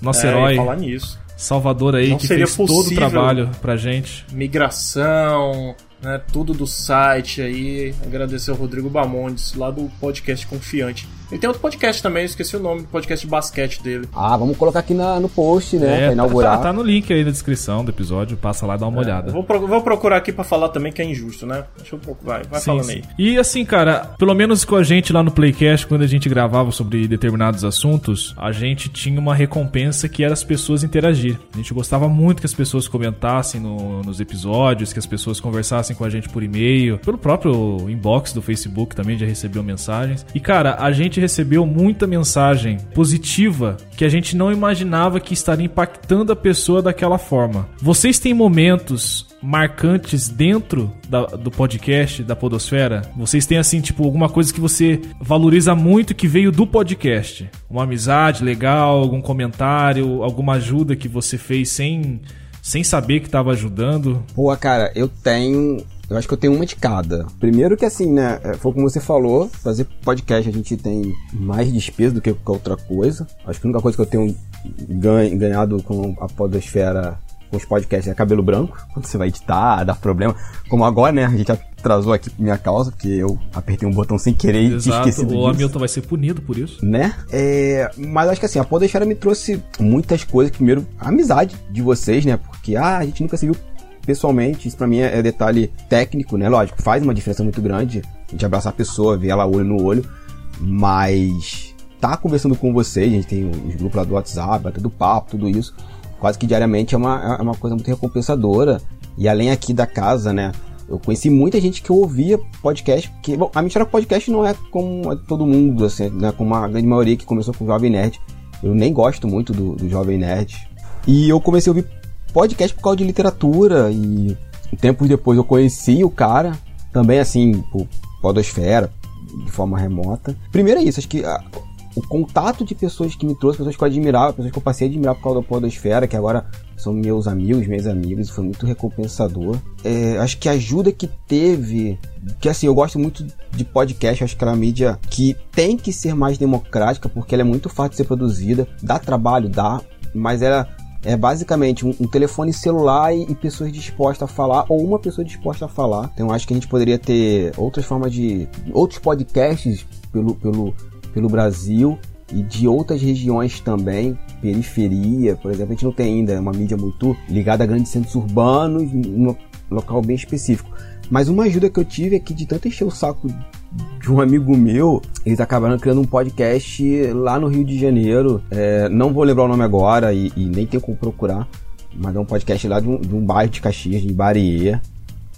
Nosso É, herói. falar nisso. Salvador aí, Não que fez todo o trabalho pra gente. Migração, né, tudo do site aí. Agradecer ao Rodrigo Bamondes, lá do podcast Confiante. Ele tem outro podcast também, eu esqueci o nome do podcast de basquete dele. Ah, vamos colocar aqui na- no post, né? É, pra tá, inaugurar. tá- tá no link aí na descrição do episódio, passa lá e dá uma olhada. Vou, pro- vou procurar aqui pra falar também que é injusto, né? Deixa eu procurar. Vai, vai Sim, falando sim. aí. E assim, cara, pelo menos com a gente lá no Playcast, quando a gente gravava sobre determinados assuntos, a gente tinha uma recompensa que era as pessoas interagir. A gente gostava muito que as pessoas comentassem no- nos episódios, que as pessoas conversassem com a gente por e-mail, pelo próprio inbox do Facebook também já recebeu mensagens. E cara, a gente recebeu muita mensagem positiva que a gente não imaginava que estaria impactando a pessoa daquela forma. Vocês têm momentos marcantes dentro da- do podcast da Podosfera? Vocês têm assim, tipo, alguma coisa que você valoriza muito que veio do podcast? Uma amizade legal, algum comentário, alguma ajuda que você fez sem, sem saber que estava ajudando? Pô, cara, eu tenho. Eu acho que eu tenho uma de cada. Primeiro que assim, né? é, Foi como você falou, fazer podcast a gente tem mais despesa do que qualquer outra coisa. Acho que a única coisa que eu tenho ganha- ganhado com a podosfera com os podcasts é cabelo branco. Quando você vai editar, dá problema. Como agora, né? A gente atrasou aqui por minha causa, porque eu apertei um botão sem querer e tinha Exato, esquecido o Hamilton vai ser punido por isso. né? É, mas acho que assim, a Podosfera me trouxe muitas coisas. Primeiro, a amizade de vocês, né? Porque ah, a gente nunca se viu pessoalmente. Isso pra mim é, é detalhe técnico, né? Lógico, faz uma diferença muito grande a gente abraçar a pessoa, ver ela olho no olho. Mas tá conversando com vocês, a gente tem os grupos lá do WhatsApp, bater do papo, tudo isso. Quase que diariamente é uma, é uma coisa muito recompensadora. E além aqui da casa, né? Eu conheci muita gente que ouvia podcast, que, bom, a mentira podcast não é como todo mundo, assim, né, como a grande maioria que começou com o Jovem Nerd. Eu nem gosto muito do, do Jovem Nerd. E eu comecei a ouvir podcast por causa de literatura e tempos depois eu conheci o cara, também assim, por podosfera, de forma remota. Primeiro é isso, acho que a- o contato de pessoas que me trouxe, pessoas que eu admirava, pessoas que eu passei a admirar por causa da podosfera, que agora são meus amigos, meus amigos, foi muito recompensador. É, acho que a ajuda que teve, que assim, eu gosto muito de podcast, acho que é uma mídia que tem que ser mais democrática, porque ela é muito fácil de ser produzida, dá trabalho, dá, mas ela é basicamente um, um telefone celular e, e pessoas dispostas a falar, ou uma pessoa disposta a falar. Então acho que a gente poderia ter outras formas de. outros podcasts pelo, pelo, pelo Brasil e de outras regiões também, periferia, por exemplo, a gente não tem ainda uma mídia muito ligada a grandes centros urbanos, num local bem específico. Mas uma ajuda que eu tive é que de tanto encher o saco de um amigo meu, eles acabaram criando um podcast lá no Rio de Janeiro. É, não vou lembrar o nome agora e, e nem tenho como procurar. Mas é um podcast lá de um, de um bairro de Caxias, de Bareia.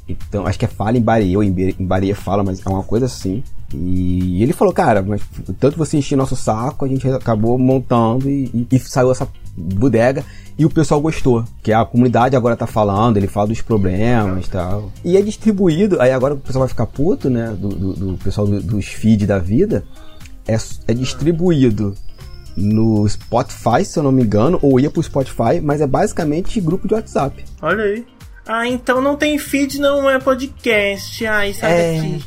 Então, acho que é Fala em Bareia, ou em Bareia Fala, mas é uma coisa assim. E ele falou, cara, mas tanto você encher nosso saco, a gente acabou montando e, e- e saiu essa bodega. E o pessoal gostou, que a comunidade agora tá falando, ele fala dos problemas e tal. E é distribuído, aí agora o pessoal vai ficar puto, né, do, do- do pessoal do- dos feed da vida. É, é distribuído no Spotify, se eu não me engano, ou ia pro Spotify, mas é basicamente grupo de WhatsApp. Olha aí. Ah, então não tem feed, não é podcast. Ai, sai É. daqui.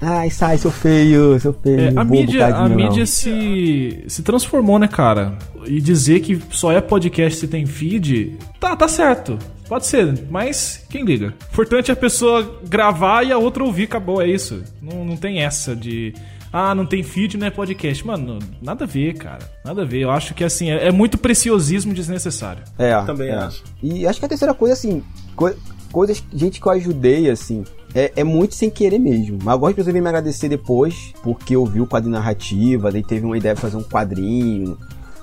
Ai, sai, seu feio, seu feio. É, a bobo, mídia, a não. mídia se, se transformou, né, cara? E dizer que só é podcast se tem feed, tá, tá certo. Pode ser, mas quem liga? O importante é a pessoa gravar e a outra ouvir, acabou, é isso. Não, não tem essa de. Ah, não tem feed, não é podcast. Mano, nada a ver, cara. Nada a ver. Eu acho que assim, é, é muito preciosismo desnecessário. É, Também é. acho. E acho que a terceira coisa, assim, coi- coisas, gente que eu ajudei, assim, é, é muito sem querer mesmo. Mas pessoas virem me agradecer depois, porque eu vi o quadrinho narrativa, daí teve uma ideia de fazer um quadrinho.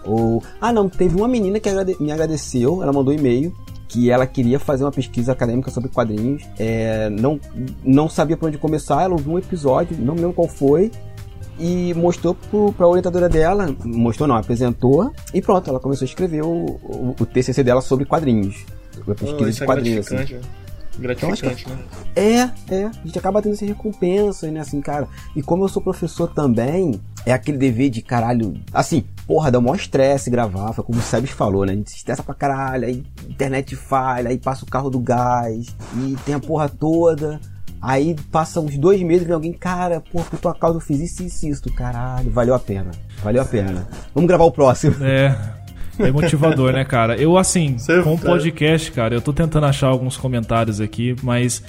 Ou. Ah, não, teve uma menina que agrade- me agradeceu, ela mandou um e-mail. Que ela queria fazer uma pesquisa acadêmica sobre quadrinhos, é, não, não sabia por onde começar. Ela ouviu um episódio, não me lembro qual foi, e mostrou pro, pra orientadora dela, mostrou não, apresentou, e pronto, ela começou a escrever o, o, o TCC dela sobre quadrinhos. A pesquisa Oh, de é quadrinhos, assim. Gratificante. Então, que- Gratificante, né? É, é, a gente acaba tendo essas recompensas, né, assim, cara. E como eu sou professor também, é aquele dever de caralho, assim, porra, dá o maior estresse gravar, foi como o Sebes falou, né, a gente se estressa pra caralho, aí internet falha, aí passa o carro do gás, e tem a porra toda, aí passa uns dois meses e vem alguém, cara, porra, por tua causa eu fiz isso, isso, e isso, Tu, caralho, valeu a pena, valeu a pena. Vamos gravar o próximo. É. É motivador, né, cara? Eu, assim, Você- com o podcast, cara, eu tô tentando achar alguns comentários aqui, mas.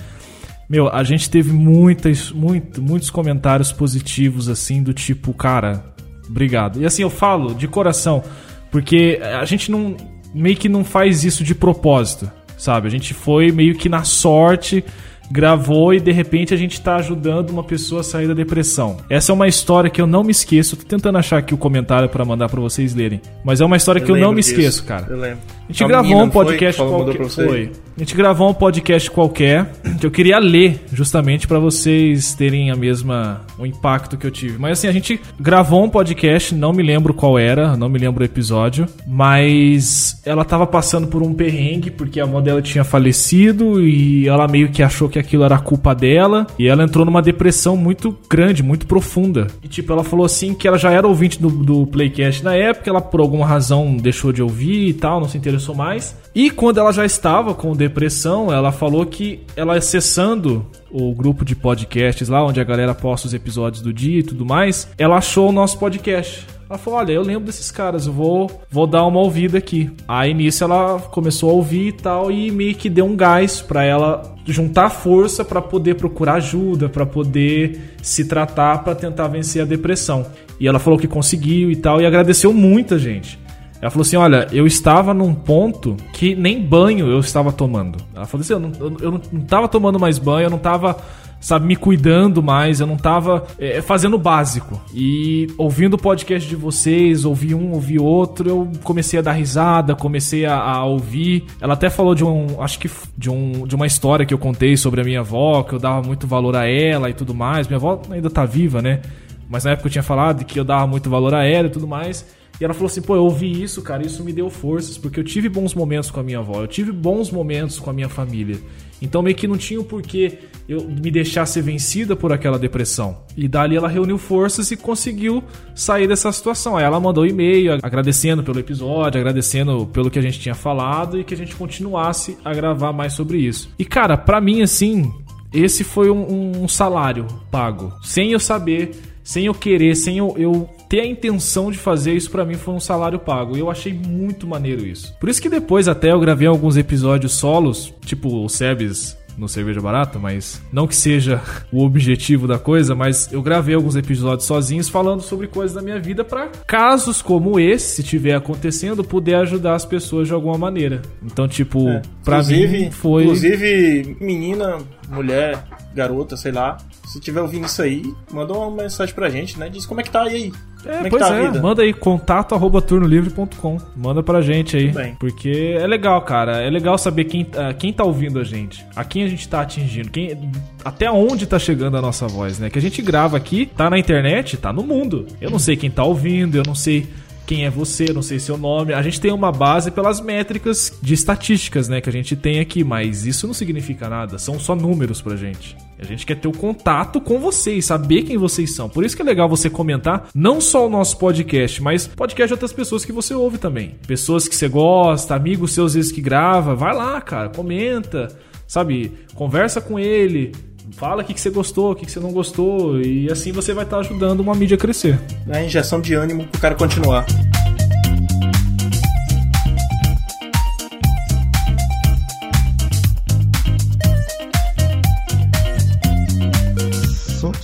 Meu, a gente teve muitas, muito, muitos comentários positivos, assim, do tipo, cara, obrigado. E assim, eu falo de coração, porque a gente não. meio que não faz isso de propósito, sabe? A gente foi meio que na sorte, gravou e de repente a gente tá ajudando uma pessoa a sair da depressão. Essa é uma história que eu não me esqueço. Eu tô tentando achar aqui o comentário pra mandar pra vocês lerem. Mas é uma história que eu não me disso. esqueço, cara. Eu lembro. A gente A gravou um foi podcast mandou qualquer. Foi. A gente gravou um podcast qualquer que eu queria ler justamente pra vocês terem a mesma o impacto que eu tive. Mas assim, a gente gravou um podcast, não me lembro qual era, não me lembro o episódio, mas ela tava passando por um perrengue porque a avó dela tinha falecido e ela meio que achou que aquilo era culpa dela e ela entrou numa depressão muito grande, muito profunda. E tipo, ela falou assim que ela já era ouvinte do, do Playcast na época, ela por alguma razão deixou de ouvir e tal, não se interessou mais. E quando ela já estava com depressão, ela falou que ela acessando o grupo de podcasts lá, onde a galera posta os episódios do dia e tudo mais, ela achou o nosso podcast. Ela falou: Olha, eu lembro desses caras, eu vou, vou dar uma ouvida aqui. Aí nisso ela começou a ouvir e tal, e meio que deu um gás pra ela juntar força pra poder procurar ajuda, pra poder se tratar, pra tentar vencer a depressão. E ela falou que conseguiu e tal, e agradeceu muita gente. Ela falou assim: Olha, eu estava num ponto que nem banho eu estava tomando. Ela falou assim: Eu não, eu, eu não, não tava tomando mais banho, eu não tava, sabe, me cuidando mais, eu não tava é, fazendo o básico. E ouvindo o podcast de vocês, ouvi um, ouvi outro, eu comecei a dar risada, comecei a, a ouvir. Ela até falou de um, acho que de, um, de uma história que eu contei sobre a minha avó, que eu dava muito valor a ela e tudo mais. Minha avó ainda tá viva, né? Mas na época eu tinha falado que eu dava muito valor a ela e tudo mais. E ela falou assim: pô, eu ouvi isso, cara, isso me deu forças, porque eu tive bons momentos com a minha avó, eu tive bons momentos com a minha família. Então meio que não tinha o porquê eu me deixar ser vencida por aquela depressão. E dali ela reuniu forças e conseguiu sair dessa situação. Aí ela mandou e-mail agradecendo pelo episódio, agradecendo pelo que a gente tinha falado e que a gente continuasse a gravar mais sobre isso. E cara, pra mim assim, esse foi um, um salário pago, sem eu saber sem eu querer, sem eu, eu, ter a intenção de fazer isso pra mim foi um salário pago. E eu achei muito maneiro isso. Por isso que depois até eu gravei alguns episódios solos, tipo o Sebes no Cerveja Barata, mas não que seja *laughs* o objetivo da coisa, mas eu gravei alguns episódios sozinhos falando sobre coisas da minha vida para casos como esse, se tiver acontecendo, poder ajudar as pessoas de alguma maneira. Então, tipo, É. pra Inclusive- mim foi Inclusive, menina, mulher, garota, sei lá. Se tiver ouvindo isso aí, manda uma mensagem pra gente, né? Diz como é que tá aí. É, como é que pois tá a é, manda aí contato arroba turnolivre.com. Manda pra gente aí. Bem. Porque é legal, cara. É legal saber quem, ah, quem tá ouvindo a gente. A quem a gente tá atingindo. Quem, até onde tá chegando a nossa voz, né? Que a gente grava aqui, tá na internet, tá no mundo. Eu não sei quem tá ouvindo, eu não sei quem é você, não sei seu nome. A gente tem uma base pelas métricas de estatísticas, né, que a gente tem aqui, mas isso não significa nada, são só números pra gente. A gente quer ter o contato com vocês, saber quem vocês são. Por isso que é legal você comentar não só o nosso podcast, mas podcast de outras pessoas que você ouve também. Pessoas que você gosta, amigos seus vezes que grava, vai lá, cara, comenta, sabe? Conversa com ele, fala o que, você gostou, o que, você não gostou, e assim você vai estar ajudando uma mídia a crescer. É injeção de ânimo pro cara continuar.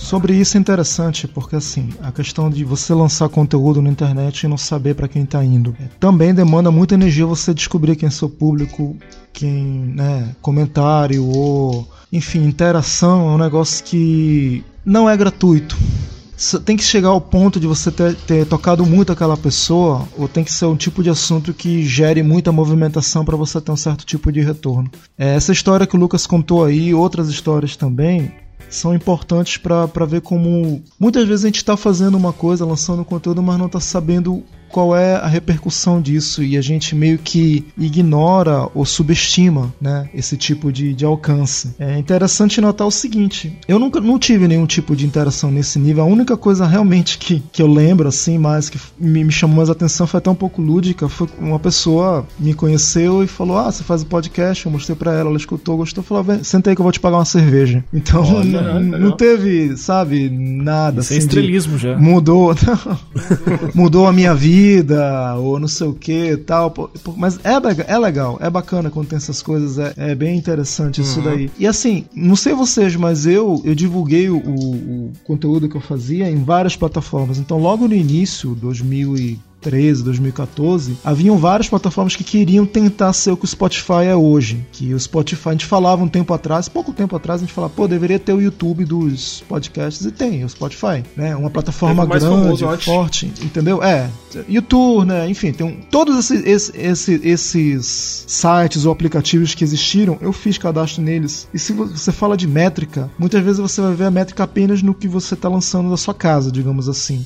Sobre isso é interessante, porque assim, a questão de você lançar conteúdo na internet e não saber para quem tá indo. É, também demanda muita energia você descobrir quem é seu público, quem, né, comentário ou, enfim, interação é um negócio que não é gratuito. Tem que chegar ao ponto de você ter, ter tocado muito aquela pessoa, ou tem que ser um tipo de assunto que gere muita movimentação para você ter um certo tipo de retorno. É, essa história que o Lucas contou aí, outras histórias também, são importantes para ver como muitas vezes a gente está fazendo uma coisa, lançando conteúdo, mas não está sabendo qual é a repercussão disso e a gente meio que ignora ou subestima né, esse tipo de, de alcance. É interessante notar o seguinte: eu nunca não tive nenhum tipo de interação nesse nível. A única coisa realmente que, que eu lembro, assim, mais que me, me chamou mais atenção foi até um pouco lúdica. Foi uma pessoa me conheceu e falou: Ah, você faz o podcast? Eu mostrei pra ela, ela escutou, gostou, falou: Vem, senta aí que eu vou te pagar uma cerveja. Então Olha, não, legal. não teve, sabe, nada Isso é assim. de- estrelismo já. Mudou, *laughs* mudou a minha vida, ou não sei o que e tal. Mas é, é legal, é bacana quando tem essas coisas, é, é bem interessante isso Uhum. daí. E assim, não sei vocês, mas eu, eu divulguei o, o conteúdo que eu fazia em várias plataformas. Então, logo no início, 2013, 2014, haviam várias plataformas que queriam tentar ser o que o Spotify é hoje. Que o Spotify, a gente falava um tempo atrás, pouco tempo atrás, a gente falava, pô, deveria ter o YouTube dos podcasts, e tem, o Spotify, né? Uma plataforma grande, forte, entendeu? É, YouTube, né? Enfim, tem um, todos esses, esse- esse- esses sites ou aplicativos que existiram, eu fiz cadastro neles. E se vo- você fala de métrica, muitas vezes você vai ver a métrica apenas no que você está lançando da sua casa, digamos assim.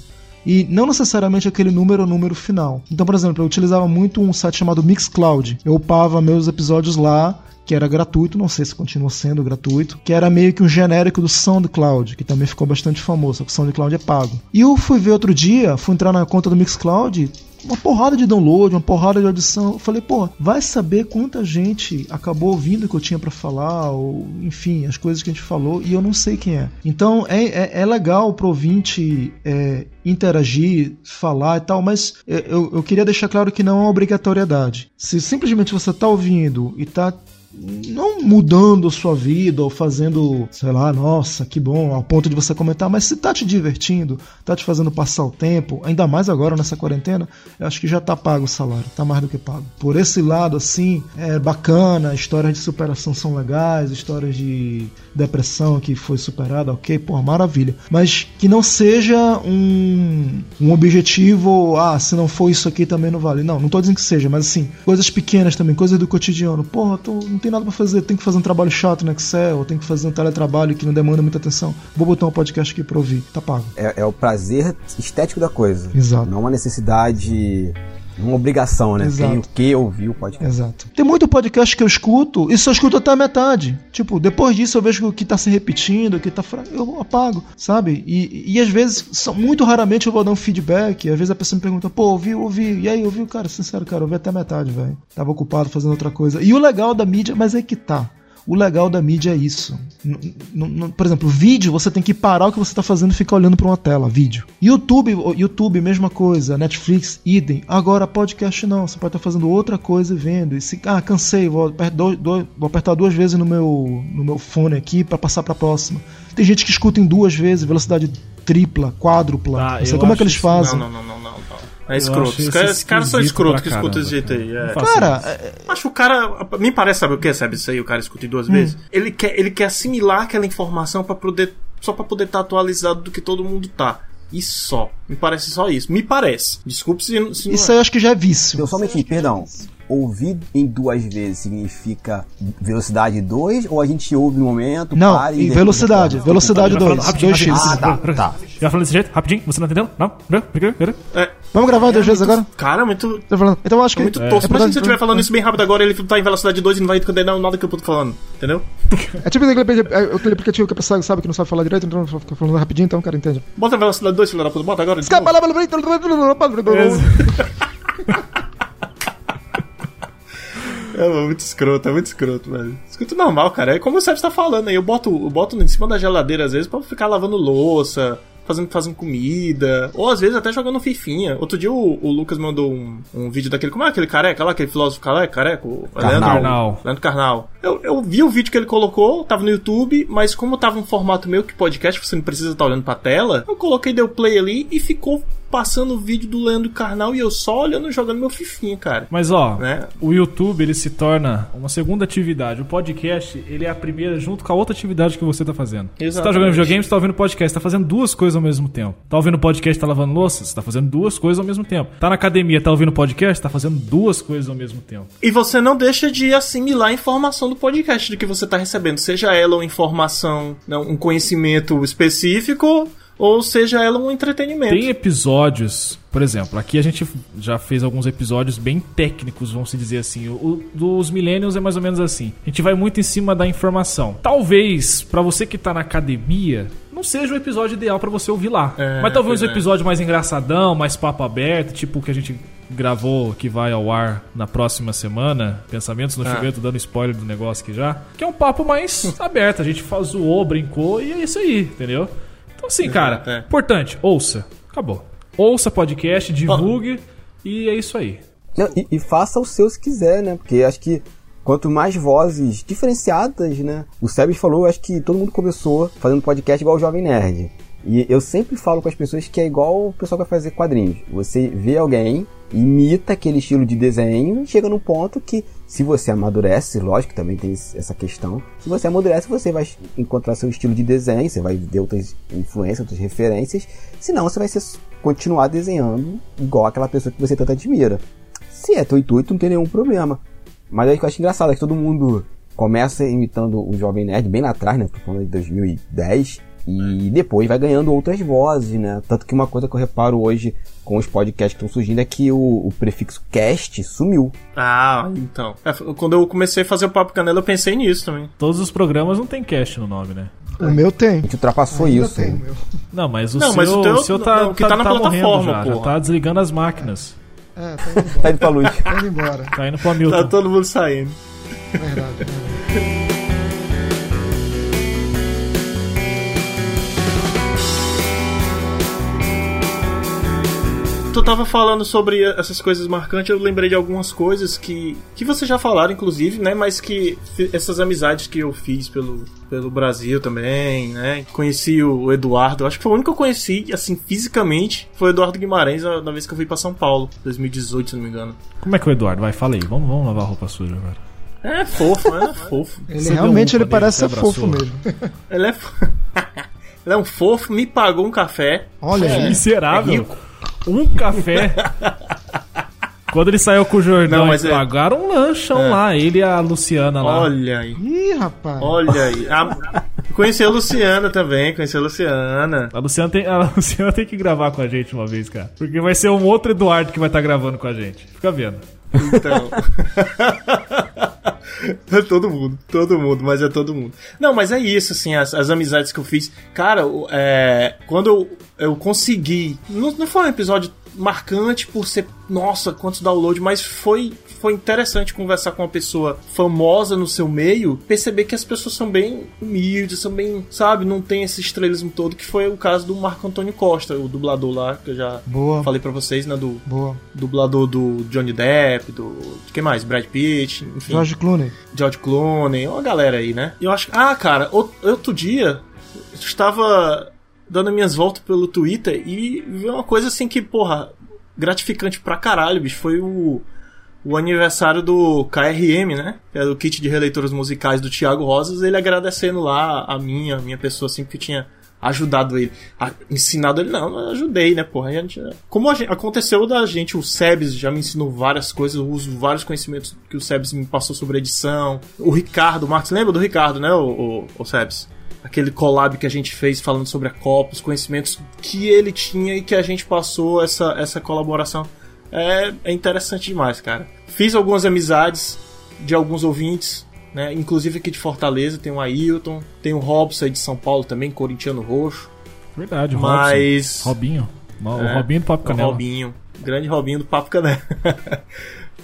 E não necessariamente aquele número é o número final. Então, por exemplo, eu utilizava muito um site chamado Mixcloud. Eu upava meus episódios lá, que era gratuito, não sei se continua sendo gratuito, que era meio que um genérico do SoundCloud, que também ficou bastante famoso, só que o SoundCloud é pago. E eu fui ver outro dia, fui entrar na conta do Mixcloud, uma porrada de download, uma porrada de audição. Eu falei, pô, vai saber quanta gente acabou ouvindo o que eu tinha pra falar, ou enfim, as coisas que a gente falou, e eu não sei quem é. Então é, é, é legal pro ouvinte é, interagir, falar e tal, mas eu, eu queria deixar claro que não é obrigatoriedade. Se simplesmente você tá ouvindo e tá não mudando sua vida ou fazendo, sei lá, nossa, que bom, ao ponto de você comentar, mas se tá te divertindo, tá te fazendo passar o tempo, ainda mais agora nessa quarentena, eu acho que já tá pago o salário, tá mais do que pago. Por esse lado, assim, é bacana, histórias de superação são legais, histórias de depressão que foi superada, ok, pô, maravilha. Mas que não seja um, um objetivo, ah, se não for isso aqui também não vale. Não, não tô dizendo que seja, mas assim, coisas pequenas também, coisas do cotidiano. Porra, tô, tem nada pra fazer, tem que fazer um trabalho chato no Excel, ou tem que fazer um teletrabalho que não demanda muita atenção. Vou botar um podcast aqui pra ouvir, tá pago. É, é o prazer estético da coisa. Exato. Não uma necessidade, uma obrigação, né? Exato. Tenho que ouvir o podcast. Exato. Tem muito podcast que eu escuto e só escuto até a metade. Tipo, depois disso eu vejo que tá se repetindo, que tá fra... eu apago, sabe? E, e às vezes, só- muito raramente eu vou dar um feedback. Às vezes a pessoa me pergunta, pô, ouvi, ouvi. E aí, ouviu? Cara, sincero, cara, ouvi até a metade, velho. Tava ocupado fazendo outra coisa. E o legal da mídia, mas é que tá. O legal da mídia é isso. Por exemplo, vídeo, você tem que parar o que você está fazendo e ficar olhando para uma tela, vídeo. YouTube, YouTube, mesma coisa. Netflix, idem. Agora, podcast não. Você pode estar fazendo outra coisa e vendo. E se, ah, cansei, vou, aper- do- do- vou apertar duas vezes no meu, no meu fone aqui para passar para a próxima. Tem gente que escuta em duas vezes, velocidade tripla, quádrupla. Ah, não sei como é que eles fazem. Não, não, não. É escroto. Os caras, esses caras são escrotos que escutam esse jeito aí. É. Cara, isso. Acho que o cara. Me parece, sabe o que? Sabe isso aí? O cara escuta em duas vezes. Ele quer, ele quer assimilar aquela informação para poder. Só pra poder estar atualizado do que todo mundo tá. E só. Me parece só isso. Me parece. Desculpe se, se não Isso é. aí eu acho que já é vício. Eu só meti, perdão. Ouvir em duas vezes significa velocidade 2 ou a gente ouve no momento? Não, para e em depois velocidade. retorna? Velocidade Vai falando 2. rapidinho, 2x. rapidinho. Ah, tá, tá. Já falando desse jeito? Rapidinho? Você não tá entendendo? Não? É, Vamos gravar em dois vezes agora? cara, muito. Tô falando. Então eu acho É que. muito é tosco. Imagina verdade, se eu estiver falando isso bem rápido agora ele tá em velocidade 2 e não vai entender nada que eu tô falando. Entendeu? *laughs* É tipo aquele, é aquele aplicativo que a pessoa sabe que não sabe falar direito, então fica falando rapidinho, então o cara entende. Bota a velocidade 2, filho da puta. Bota agora. de novo. É muito escroto, é muito escroto, velho. Escuto normal, cara. É como o Sérgio tá falando aí. Eu boto, eu boto em cima da geladeira às vezes pra ficar lavando louça, fazendo, fazendo comida. Ou às vezes até jogando fifinha. Outro dia o, o Lucas mandou um, um vídeo daquele. Como é aquele careca lá, aquele filósofo careca? careca o Karnal. Karnal. Leandro Carnal. Eu, eu vi o vídeo que ele colocou, tava no YouTube, mas como tava um formato meio que podcast, você não precisa estar olhando pra tela, eu coloquei, deu play ali e ficou passando o vídeo do Leandro Carnal e eu só olhando jogando meu fifinha, cara. Mas ó, Né? o YouTube ele se torna uma segunda atividade. O podcast ele é a primeira junto com a outra atividade que você tá fazendo. Você tá Exatamente. jogando videogame, você tá ouvindo podcast, tá fazendo duas coisas ao mesmo tempo. Tá ouvindo podcast, tá lavando louça, você tá fazendo duas coisas ao mesmo tempo. Tá na academia, tá ouvindo podcast, tá fazendo duas coisas ao mesmo tempo. E você não deixa de assimilar a informação do podcast do que você tá recebendo, seja ela uma informação, não, um conhecimento específico, ou seja ela um entretenimento. Tem episódios, por exemplo, aqui a gente já fez alguns episódios bem técnicos, vamos se dizer assim. O, dos Millennials é mais ou menos assim. A gente vai muito em cima da informação. Talvez, pra você que tá na academia, não seja o episódio ideal pra você ouvir lá. É, Mas talvez um é. episódio mais engraçadão, mais papo aberto, tipo o que a gente gravou, que vai ao ar na próxima semana, Pensamentos no Ah. Chuveiro, dando spoiler do negócio aqui já, que é um papo mais *laughs* aberto, a gente faz, zoou, brincou e é isso aí, entendeu? Então assim, cara, é. importante, ouça, acabou. Ouça podcast, divulgue e é isso aí. Não, e, e faça o seu se quiser, né? Porque acho que quanto mais vozes diferenciadas, né? O Sebes falou, acho que todo mundo começou fazendo podcast igual o Jovem Nerd. E eu sempre falo com as pessoas que é igual o pessoal que vai fazer quadrinhos. Você vê alguém, imita aquele estilo de desenho e chega num ponto que, se você amadurece, lógico que também tem essa questão, se você amadurece, você vai encontrar seu estilo de desenho, você vai ver outras influências, outras referências, senão você vai ser, continuar desenhando igual aquela pessoa que você tanto admira. Se é teu intuito, não tem nenhum problema. Mas aí que eu acho engraçado é que todo mundo começa imitando o Jovem Nerd bem lá atrás, né? Tô falando de 2010. E depois vai ganhando outras vozes, né? Tanto que uma coisa que eu reparo hoje com os podcasts que estão surgindo é que o, o prefixo cast sumiu. Ah, então. É, quando eu comecei a fazer o Papo Canela, eu pensei nisso também. Todos os programas não tem cast no nome, né? O meu tem. A gente ultrapassou Ainda isso. tem. Não, mas o Não, seu, mas o teu- o seu tá, não, o que tá na morrendo plataforma, já, tá desligando as máquinas. É, tá indo Tá indo pra luz. Tá indo embora. Tá indo pro Hamilton. Tá todo mundo saindo. Verdade. verdade. *laughs* Tu tava falando sobre essas coisas marcantes, eu lembrei de algumas coisas que, que você já falaram, inclusive, né? Mas que essas amizades que eu fiz pelo, pelo Brasil também, né? Conheci o Eduardo, acho que foi o único que eu conheci, assim, fisicamente, foi o Eduardo Guimarães na, vez que eu fui pra São Paulo, 2018, se não me engano. Como é que é o Eduardo? Vai, fala aí. Vamos, vamos lavar a roupa suja agora. É fofo, é *laughs* fofo. Ele Você realmente um ele parece ser fofo mesmo. Ele é, *laughs* ele é um fofo, me pagou um café. Olha É. Miserável. rico. Um café. *laughs* Quando ele saiu com o Jordão, Não, mas eles é- pagaram um lanchão É. lá. Ele e a Luciana lá. Olha aí. Ih, rapaz. Olha aí. A- Conheci a Luciana também, conheci a Luciana. A Luciana, tem, a *laughs* Luciana tem que gravar com a gente uma vez, cara. Porque vai ser um outro Eduardo que vai estar gravando com a gente. Fica vendo. Então. *laughs* É todo mundo, todo mundo, mas é todo mundo. Não, mas é isso, assim, as, as amizades que eu fiz. Cara, é, quando eu, eu consegui. Não, não foi um episódio marcante por ser. Nossa, quantos downloads, mas foi, foi interessante conversar com uma pessoa famosa no seu meio, perceber que as pessoas são bem humildes, são bem. Sabe, não tem esse estrelismo todo, que foi o caso do Marco Antônio Costa, o dublador lá, que eu já Boa. falei pra vocês, né? Do, Boa. dublador do Johnny Depp, do. de quem mais? Brad Pitt, enfim. George Clooney. George Clooney, uma galera aí, né? E eu acho. Ah, cara, out- outro dia eu estava dando minhas voltas pelo Twitter e vi uma coisa assim que, porra. gratificante pra caralho, bicho, foi o, o aniversário do KRM, né? Que é o kit de releituras musicais do Thiago Rosas, ele agradecendo lá a minha, a minha pessoa assim, que tinha ajudado ele, a- ensinado ele, não, eu ajudei, né, porra, a gente, como a gente- aconteceu da gente, o Sebes já me ensinou várias coisas, eu uso vários conhecimentos que o Sebes me passou sobre edição, o Ricardo, o Marcos, lembra do Ricardo, né, o, o, o Sebes? Aquele collab que a gente fez falando sobre a Copa, os conhecimentos que ele tinha e que a gente passou essa, essa colaboração. É, é interessante demais, cara. Fiz algumas amizades de alguns ouvintes, né? Inclusive aqui de Fortaleza, tem o Ailton, tem o Robson aí de São Paulo também, corintiano roxo. Verdade, o Mas. Robson. Robinho. O É, Robinho do Papo o Canela. Robinho. Grande Robinho do Papo Canela. *laughs*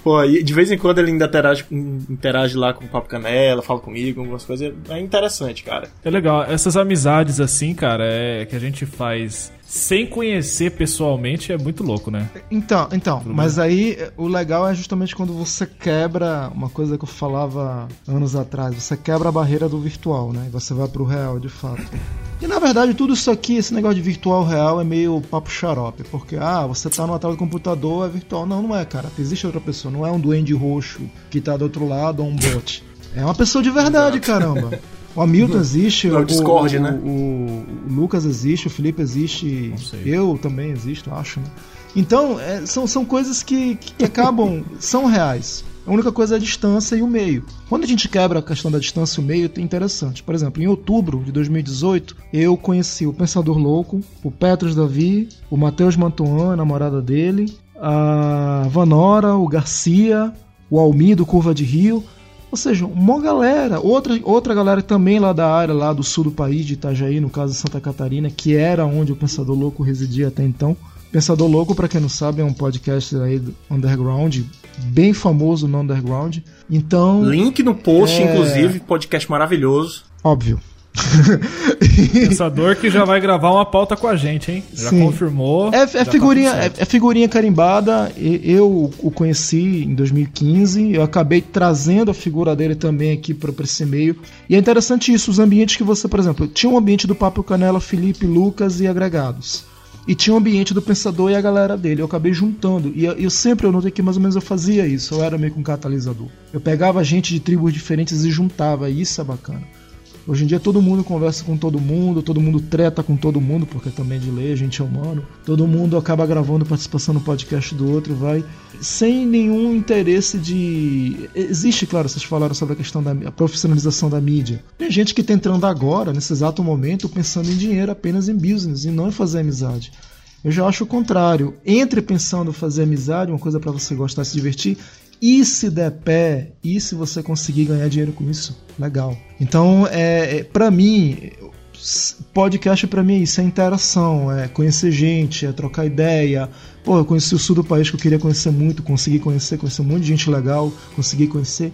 Pô, e de vez em quando ele ainda interage, interage lá com o Papo Canela, fala comigo, algumas coisas. É interessante, cara. É legal, essas amizades assim, cara, é que a gente faz sem conhecer pessoalmente é muito louco, né? Então, então, mas aí eh, o legal é justamente quando você quebra uma coisa que eu falava anos atrás, você quebra a barreira do virtual, né? E você vai pro real, de fato. E na verdade, tudo isso aqui, esse negócio de virtual real é meio papo xarope, porque ah, você tá numa tela do computador, é virtual. Não, não é, cara. Existe outra pessoa, não é um duende roxo que tá do outro lado ou um bot. É uma pessoa de verdade, caramba. O Hamilton *laughs* existe, É o o, Discord, o- né? o- o Lucas existe, o Felipe existe, eu também existo, acho, né? Então, é, são, são coisas que, que acabam, são reais. A única coisa é a distância e o meio. Quando a gente quebra a questão da distância e o meio, é interessante. Por exemplo, em outubro de 2018, eu conheci o Pensador Louco, o Petros Davi, o Matheus Mantuan, a namorada dele, a Vanora, o Garcia, o Almir do Curva de Rio. Ou seja, uma galera, outra, outra galera também lá da área, lá do sul do país, de Itajaí, no caso de Santa Catarina, que era onde o Pensador Louco residia até então. Pensador Louco, para quem não sabe, é um podcast aí underground, bem famoso no underground. Então. Link no post, é, inclusive, podcast maravilhoso. Óbvio. *laughs* Pensador que já vai gravar uma pauta com a gente, hein? Já Sim. confirmou. É, é tá figurinha, tudo é, é figurinha carimbada. Eu o conheci em 2015. Eu acabei trazendo a figura dele também aqui para esse meio. E é interessante isso, os ambientes que você, por exemplo, tinha um ambiente do Papo Canela, Felipe, Lucas e agregados. E tinha um ambiente do Pensador e a galera dele. Eu acabei juntando. E eu, eu sempre, eu notei que mais ou menos eu fazia isso. Eu era meio que um catalisador. Eu pegava gente de tribos diferentes e juntava. E isso é bacana. Hoje em dia todo mundo conversa com todo mundo, todo mundo treta com todo mundo, porque também de lei a gente é humano. Todo mundo acaba gravando participação no podcast do outro, vai sem nenhum interesse de. Existe, claro, vocês falaram sobre a questão da a profissionalização da mídia. Tem gente que está entrando agora, nesse exato momento, pensando em dinheiro apenas em business e não em fazer amizade. Eu já acho o contrário. Entre pensando fazer amizade, uma coisa para você gostar, se divertir, e se der pé, e se você conseguir ganhar dinheiro com isso, legal. Então, é, é para mim, podcast para mim é isso é interação, é conhecer gente, é trocar ideia. Pô, eu conheci o sul do país que eu queria conhecer muito, consegui conhecer, conhecer um monte de gente legal, consegui conhecer.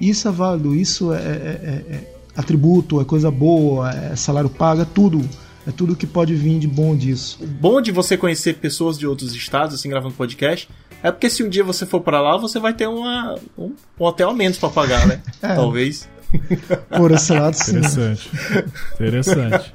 Isso é válido, isso é, é- é- é atributo, é coisa boa, é salário pago, é tudo. É tudo que pode vir de bom disso. O bom de você conhecer pessoas de outros estados, assim, gravando podcast, é porque se um dia você for pra lá, você vai ter uma, um, um hotel a menos pra pagar, né? *laughs* É. Talvez. Por esse lado, sim. Interessante. Interessante.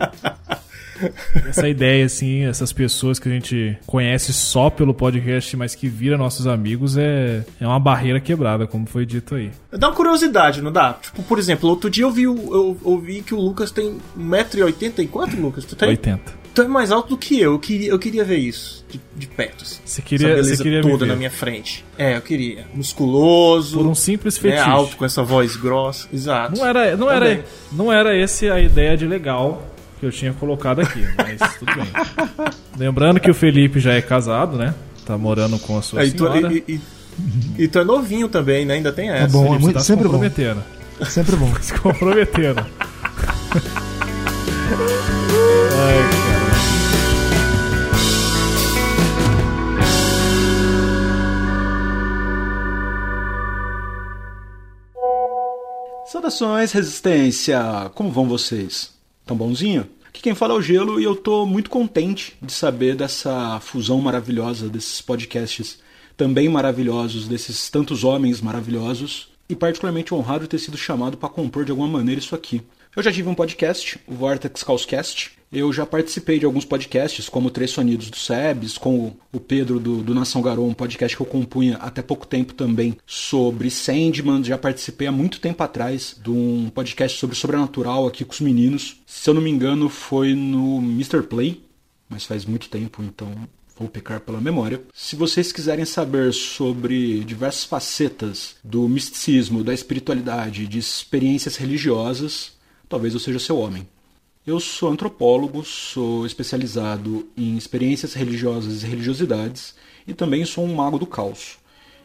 Essa ideia, assim, essas pessoas que a gente conhece só pelo podcast, mas que vira nossos amigos, é, é uma barreira quebrada, como foi dito aí. Dá uma curiosidade, não dá? Tipo, por exemplo, outro dia eu vi, o- eu, ouvi que o Lucas tem 1,80m e quanto, Lucas? Tu tem? 80. Tu é mais alto do que eu. Eu queria, eu queria ver isso de, de perto. Assim. Você queria- Essa beleza queria toda viver. na minha frente. É, eu queria. Musculoso. Por um simples né, fetiche. alto, com essa voz grossa. Exato. Não era, não Também. era, não era esse a ideia de legal que eu tinha colocado aqui, *laughs* mas tudo bem. Lembrando que o Felipe já é casado, né? Tá morando com a sua Aí tu, senhora. e, e- e tu é novinho também, né? Ainda tem essa. É bom, é muito, tá se sempre bom. comprometendo. Sempre bom. *laughs* Se comprometendo. *laughs* Ai, Saudações, Resistência! Como vão vocês? Tão bonzinho? Aqui quem fala é o Gelo e eu tô muito contente de saber dessa fusão maravilhosa desses podcasts também maravilhosos, desses tantos homens maravilhosos e particularmente honrado de ter sido chamado para compor de alguma maneira isso aqui. Eu já tive um podcast, o Vortex Causcast. Eu já participei de alguns podcasts, como Três Sonidos do SEBS, com o Pedro do, do Nação Garou, um podcast que eu compunha até pouco tempo também sobre Sandman. Já participei há muito tempo atrás de um podcast sobre sobrenatural aqui com os meninos. Se eu não me engano, foi no Mr. Play, mas faz muito tempo, então vou pecar pela memória. Se vocês quiserem saber sobre diversas facetas do misticismo, da espiritualidade, de experiências religiosas, talvez eu seja seu homem. Eu sou antropólogo, sou especializado em experiências religiosas e religiosidades e também sou um mago do caos.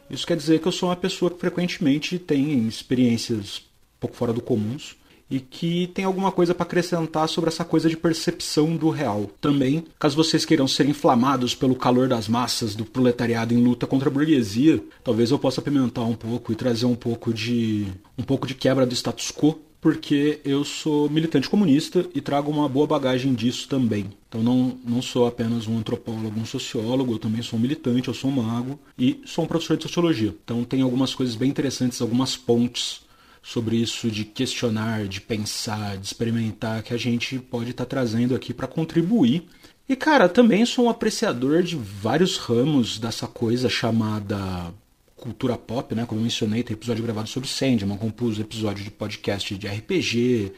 Isso quer dizer que eu sou uma pessoa que frequentemente tem experiências pouco fora do comuns e que tem alguma coisa para acrescentar sobre essa coisa de percepção do real. Também, caso vocês queiram ser inflamados pelo calor das massas do proletariado em luta contra a burguesia, talvez eu possa apimentar um pouco e trazer um pouco de um pouco de quebra do status quo porque eu sou militante comunista e trago uma boa bagagem disso também. Então não, não sou apenas um antropólogo, um sociólogo, eu também sou um militante, eu sou um mago e sou um professor de sociologia. Então tem algumas coisas bem interessantes, algumas pontes sobre isso de questionar, de pensar, de experimentar que a gente pode estar trazendo aqui para contribuir. E cara, também sou um apreciador de vários ramos dessa coisa chamada cultura pop, né? Como eu mencionei, tem episódio gravado sobre Sandman, compus episódio de podcast de RPG,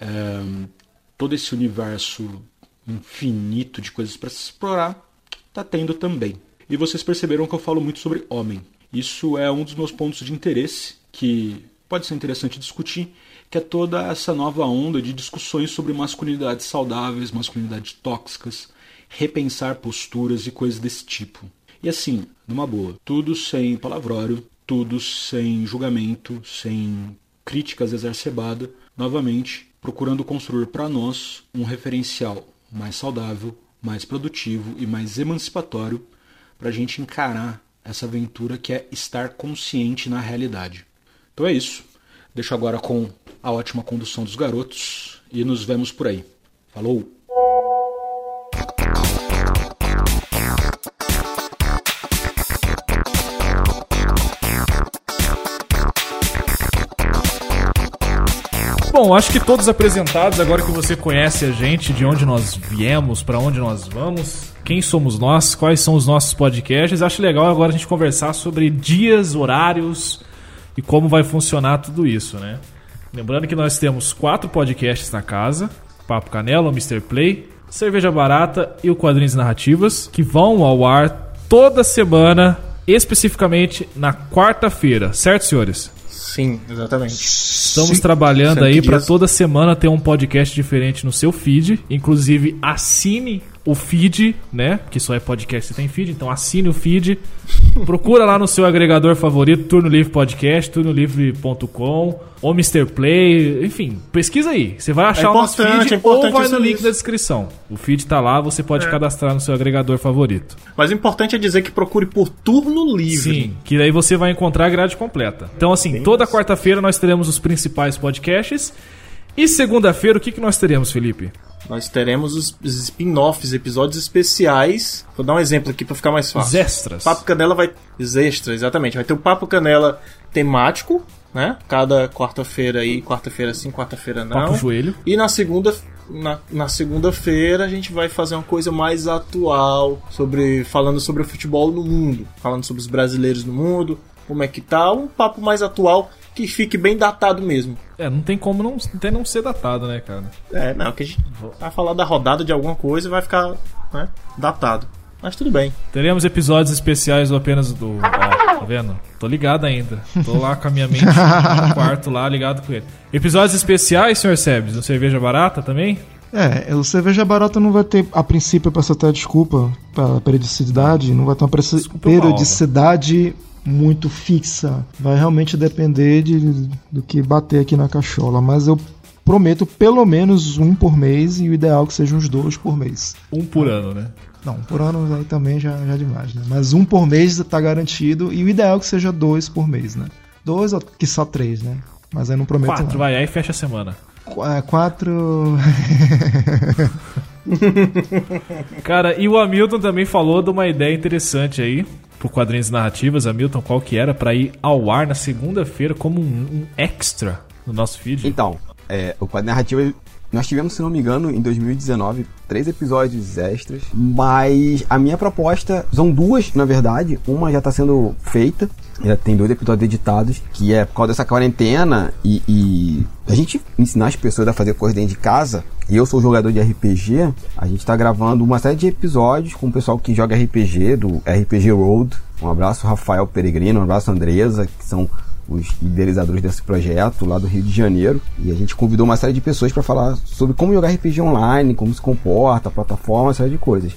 é, todo esse universo infinito de coisas para se explorar, tá tendo também. E vocês perceberam que eu falo muito sobre homem. Isso é um dos meus pontos de interesse que pode ser interessante discutir, que é toda essa nova onda de discussões sobre masculinidades saudáveis, masculinidades tóxicas, repensar posturas e coisas desse tipo. E assim, numa boa, tudo sem palavrório, tudo sem julgamento, sem críticas exacerbadas, novamente procurando construir para nós um referencial mais saudável, mais produtivo e mais emancipatório para a gente encarar essa aventura que é estar consciente na realidade. Então é isso. Deixo agora com a ótima condução dos garotos e nos vemos por aí. Falou! Bom, acho que todos apresentados, agora que você conhece a gente, de onde nós viemos, para onde nós vamos, quem somos nós, quais são os nossos podcasts, acho legal agora a gente conversar sobre dias, horários e como vai funcionar tudo isso, né? Lembrando que nós temos quatro podcasts na casa: Papo Canela, Mr. Play, Cerveja Barata e o Quadrinhos Narrativas, que vão ao ar toda semana, especificamente na quarta-feira, certo, senhores? Sim, exatamente. Estamos trabalhando aí para toda semana ter um podcast diferente no seu feed. Inclusive, assine o feed, né? Que só é podcast se tem feed, então assine o feed. *laughs* Procura lá no seu agregador favorito, Turno Livre Podcast, turnolivre.com, ou Mr. Play, enfim, pesquisa aí. Você vai achar É o nosso feed é ou vai no isso- link da descrição. O feed tá lá, você pode É. cadastrar no seu agregador favorito. Mas o importante é dizer que procure por turno livre. Sim, que daí você vai encontrar a grade completa. Então, assim, toda quarta-feira nós teremos os principais podcasts. E segunda-feira, o que, que nós teremos, Felipe? Nós teremos os os spin-offs, episódios especiais. Vou dar um exemplo aqui pra ficar mais fácil. Os extras. Papo Canela vai. Os extras, exatamente. Vai ter o Papo Canela temático, né? Cada quarta-feira aí, quarta-feira sim, quarta-feira não. Papo joelho. E na segunda. Na, na segunda-feira a gente vai fazer uma coisa mais atual, sobre falando sobre o futebol no mundo, falando sobre os brasileiros no mundo, como é que tá, um papo mais atual que fique bem datado mesmo. É, não tem como não, até não ser datado, né, cara? É, não, que a gente vai falar da rodada de alguma coisa e vai ficar né, datado. Mas tudo bem. Teremos episódios especiais do apenas do. Ó, tá vendo? Tô ligado ainda. Tô lá com a minha mente no *laughs* quarto lá, ligado com ele. Episódios especiais, senhor Sebes? No Cerveja Barata também? É, o cerveja barata não vai ter, a princípio, pra até desculpa pela periodicidade, não vai ter uma periodicidade muito fixa. Vai realmente depender de, do que bater aqui na cachola. Mas eu prometo pelo menos um por mês e o ideal é que sejam uns dois por mês. Um por ano, né? Não, por ano aí também já, já é demais, né? Mas um por mês tá garantido e o ideal é que seja dois por mês, né? Dois ou que só três, né? Mas aí não prometo Quatro, vai, aí fecha a semana. Qu- é, Quatro. *laughs* Cara, e o Hamilton também falou de uma ideia interessante aí pro quadrinhos narrativas. Hamilton, qual que era? Pra ir ao ar na segunda-feira como um, um extra no nosso feed. Então, É, o quadro narrativo, nós tivemos, se não me engano, em 2019, três episódios extras. Mas a minha proposta, são duas, na verdade. Uma já está sendo feita, já tem dois episódios editados, que é por causa dessa quarentena e, e a gente ensinar as pessoas a fazer coisas dentro de casa. E eu sou jogador de RPG, a gente está gravando uma série de episódios com o pessoal que joga RPG, do RPG Road. Um abraço, Rafael Peregrino, um abraço, Andresa, que são os idealizadores desse projeto lá do Rio de Janeiro. E a gente convidou uma série de pessoas para falar sobre como jogar RPG online, como se comporta, a plataforma, uma série de coisas.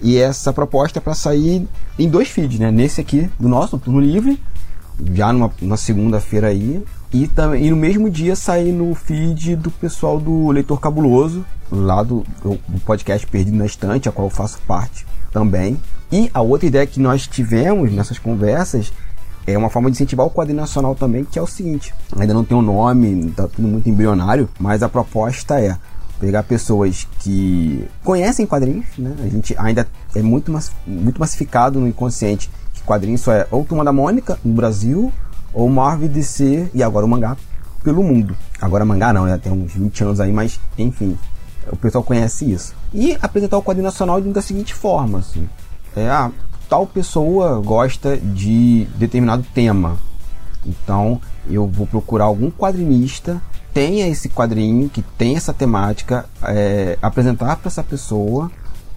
E essa proposta é para sair em dois feeds, né? Nesse aqui do nosso, Turno Livre, já numa, numa segunda-feira aí. E, também, e no mesmo dia sair no feed do pessoal do Leitor Cabuloso, lá do, do podcast Perdido na Estante, a qual eu faço parte também. E a outra ideia que nós tivemos nessas conversas é uma forma de incentivar o quadrinho nacional também, que é o seguinte: ainda não tem um nome, tá tudo muito embrionário, mas a proposta é pegar pessoas que conhecem quadrinhos, né? A gente ainda é muito, mass- muito massificado no inconsciente que quadrinhos só é ou Turma da Mônica no Brasil, ou Marvel DC e agora o mangá pelo mundo. Agora mangá não, né? Tem uns 20 anos aí, mas enfim, o pessoal conhece isso. E apresentar o quadrinho nacional da seguinte forma, assim. É, ah, tal pessoa gosta de determinado tema. Então, eu vou procurar algum quadrinista tenha esse quadrinho que tem essa temática, é, apresentar para essa pessoa.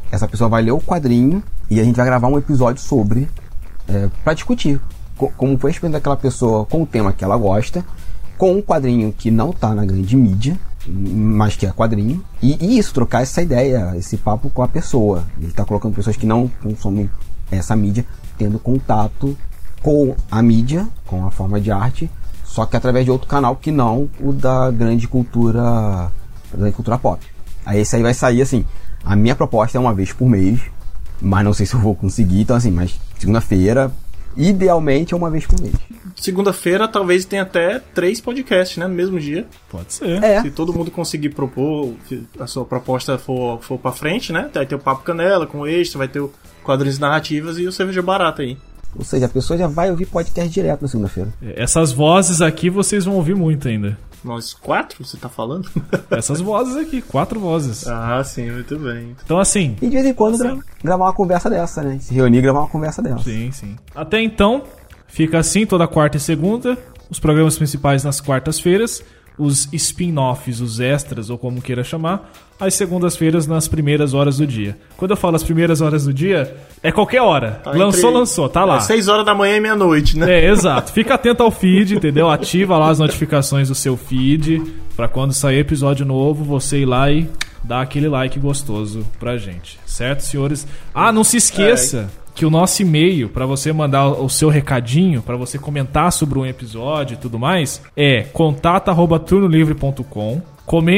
Essa pessoa vai ler o quadrinho e a gente vai gravar um episódio sobre é, para discutir co- como foi a experiência daquela pessoa com o tema que ela gosta, com um quadrinho que não está na grande mídia, mas que é quadrinho, e, e isso, trocar essa ideia, esse papo com a pessoa. Ele está colocando pessoas que não consomem essa mídia, tendo contato com a mídia, com a forma de arte, só que através de outro canal que não o da grande cultura, da grande cultura pop. Aí esse aí vai sair assim. A minha proposta é uma vez por mês, mas não sei se eu vou conseguir, então assim, mas segunda-feira, idealmente é uma vez por mês. Segunda-feira talvez tenha até três podcasts, né? No mesmo dia. Pode ser. É. Se todo mundo conseguir propor, se a sua proposta for, for pra frente, né? Vai ter o Papo Canela com o extra, vai ter o quadrinhos narrativas e o Cerveja Barata aí. Ou seja, a pessoa já vai ouvir podcast direto na segunda-feira. Essas vozes aqui vocês vão ouvir muito ainda. Nós quatro, você tá falando? *laughs* Essas vozes aqui, quatro vozes. ah, sim, muito bem. Então, assim. E de vez em quando gra- gravar uma conversa dessa, né? Se reunir e gravar uma conversa dessa. Sim, sim. Até então, fica assim toda quarta e segunda. Os programas principais nas quartas-feiras. Os spin-offs, os extras, ou como queira chamar, às segundas-feiras nas primeiras horas do dia. Quando eu falo as primeiras horas do dia, é qualquer hora. Tá lançou, entre- lançou, tá lá. É seis horas da manhã e meia-noite, né? É, exato. Fica atento ao feed, entendeu? Ativa lá as notificações do seu feed pra quando sair episódio novo, você ir lá e dar aquele like gostoso pra gente. Certo, senhores? Ah, não se esqueça que o nosso e-mail pra você mandar o seu recadinho, pra você comentar sobre um episódio e tudo mais, é contato@turnolivre.com.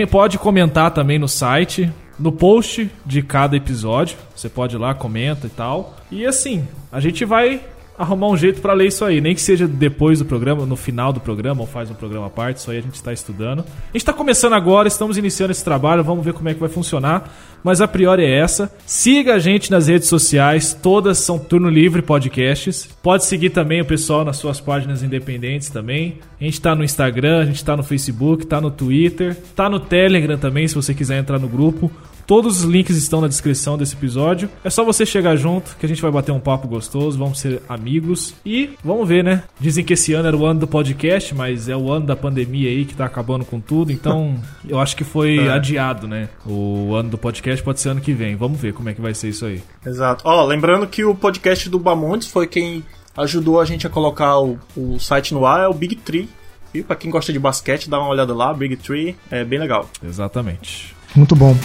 Pode comentar também no site, no post de cada episódio. Você pode ir lá, comenta e tal. E assim, a gente vai arrumar um jeito pra ler isso aí, nem que seja depois do programa, no final do programa, ou faz um programa à parte, isso aí a gente está estudando. A gente tá começando agora, estamos iniciando esse trabalho, vamos ver como é que vai funcionar, mas a priori é essa. Siga a gente nas redes sociais, todas são Turno Livre Podcasts. Pode seguir também o pessoal nas suas páginas independentes também. A gente tá no Instagram, a gente tá no Facebook, tá no Twitter, tá no Telegram também, se você quiser entrar no grupo. Todos os links estão na descrição desse episódio. É só você chegar junto que a gente vai bater um papo gostoso, vamos ser amigos e vamos ver, né? Dizem que esse ano era o ano do podcast, mas é o ano da pandemia aí que tá acabando com tudo, então *laughs* eu acho que foi É. adiado, né? O ano do podcast pode ser ano que vem. Vamos ver como é que vai ser isso aí. Exato. Ó, lembrando que o podcast do Bamontes foi quem ajudou a gente a colocar o, o site no ar, é o Big Tree. E pra quem gosta de basquete, dá uma olhada lá, Big Tree, é bem legal. Exatamente. Muito bom.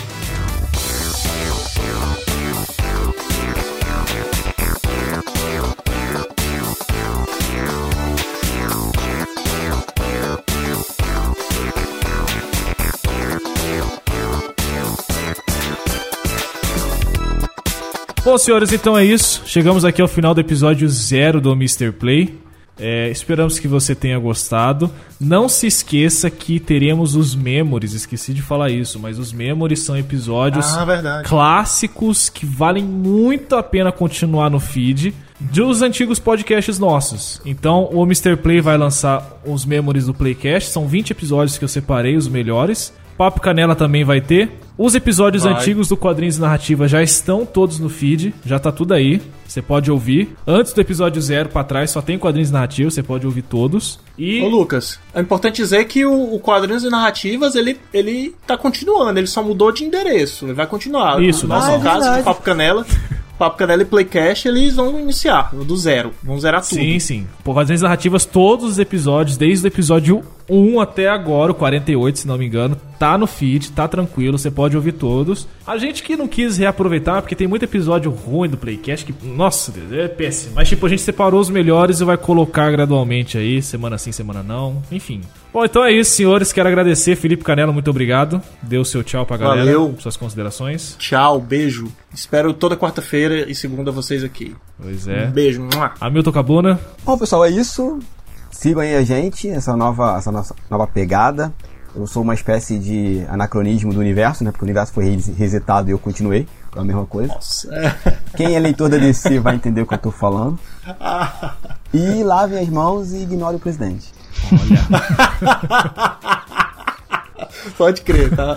Bom, senhores, então é isso. Chegamos aqui ao final do episódio zero do Mr. Play. É, esperamos que você tenha gostado. Não se esqueça que teremos os memories. Esqueci de falar isso, mas os memories são episódios Ah, clássicos que valem muito a pena continuar no feed. dos antigos podcasts nossos. Então, o Mr. Play vai lançar os memories do Playcast. São 20 episódios que eu separei, os melhores. Papo Canela também vai ter. Os episódios Vai. antigos do Quadrinhos e Narrativa já estão todos no feed, já tá tudo aí. Você pode ouvir. Antes do episódio zero pra trás só tem Quadrinhos Narrativa, você pode ouvir todos. E Ô Lucas, é importante dizer que o, o Quadrinhos e Narrativas, ele, ele tá continuando, ele só mudou de endereço, ele vai continuar. Isso, no nosso caso, o verdade. Papo Canela, Papo Canela e Playcast, eles vão iniciar do zero, vão zerar tudo. Sim, sim. Por Quadrinhos Narrativas, todos os episódios, desde o episódio 1 até agora, o 48, se não me engano, tá no feed, tá tranquilo, você pode ouvir todos. A gente que não quis reaproveitar, porque tem muito episódio ruim do Playcast que, nossa Deus, é péssimo. Mas, tipo, a gente separou os melhores e vai colocar gradualmente aí, semana sim, semana não, enfim. Bom, então é isso, senhores. Quero agradecer. Felipe Canela, muito obrigado. Dê o seu tchau pra galera. Valeu. Suas considerações. Tchau, beijo. Espero toda quarta-feira e segunda vocês aqui. Pois é. Um beijo. Hamilton Cabuna. Bom, pessoal, é isso. Sigam aí a gente, essa nova, essa nossa nova pegada. Eu sou uma espécie de anacronismo do universo, né? Porque o universo foi res- resetado e eu continuei a mesma coisa. *laughs* Quem é leitor da DC vai entender o que eu tô falando. *laughs* E lavem as mãos e ignorem o presidente. *laughs* Pode crer, tá?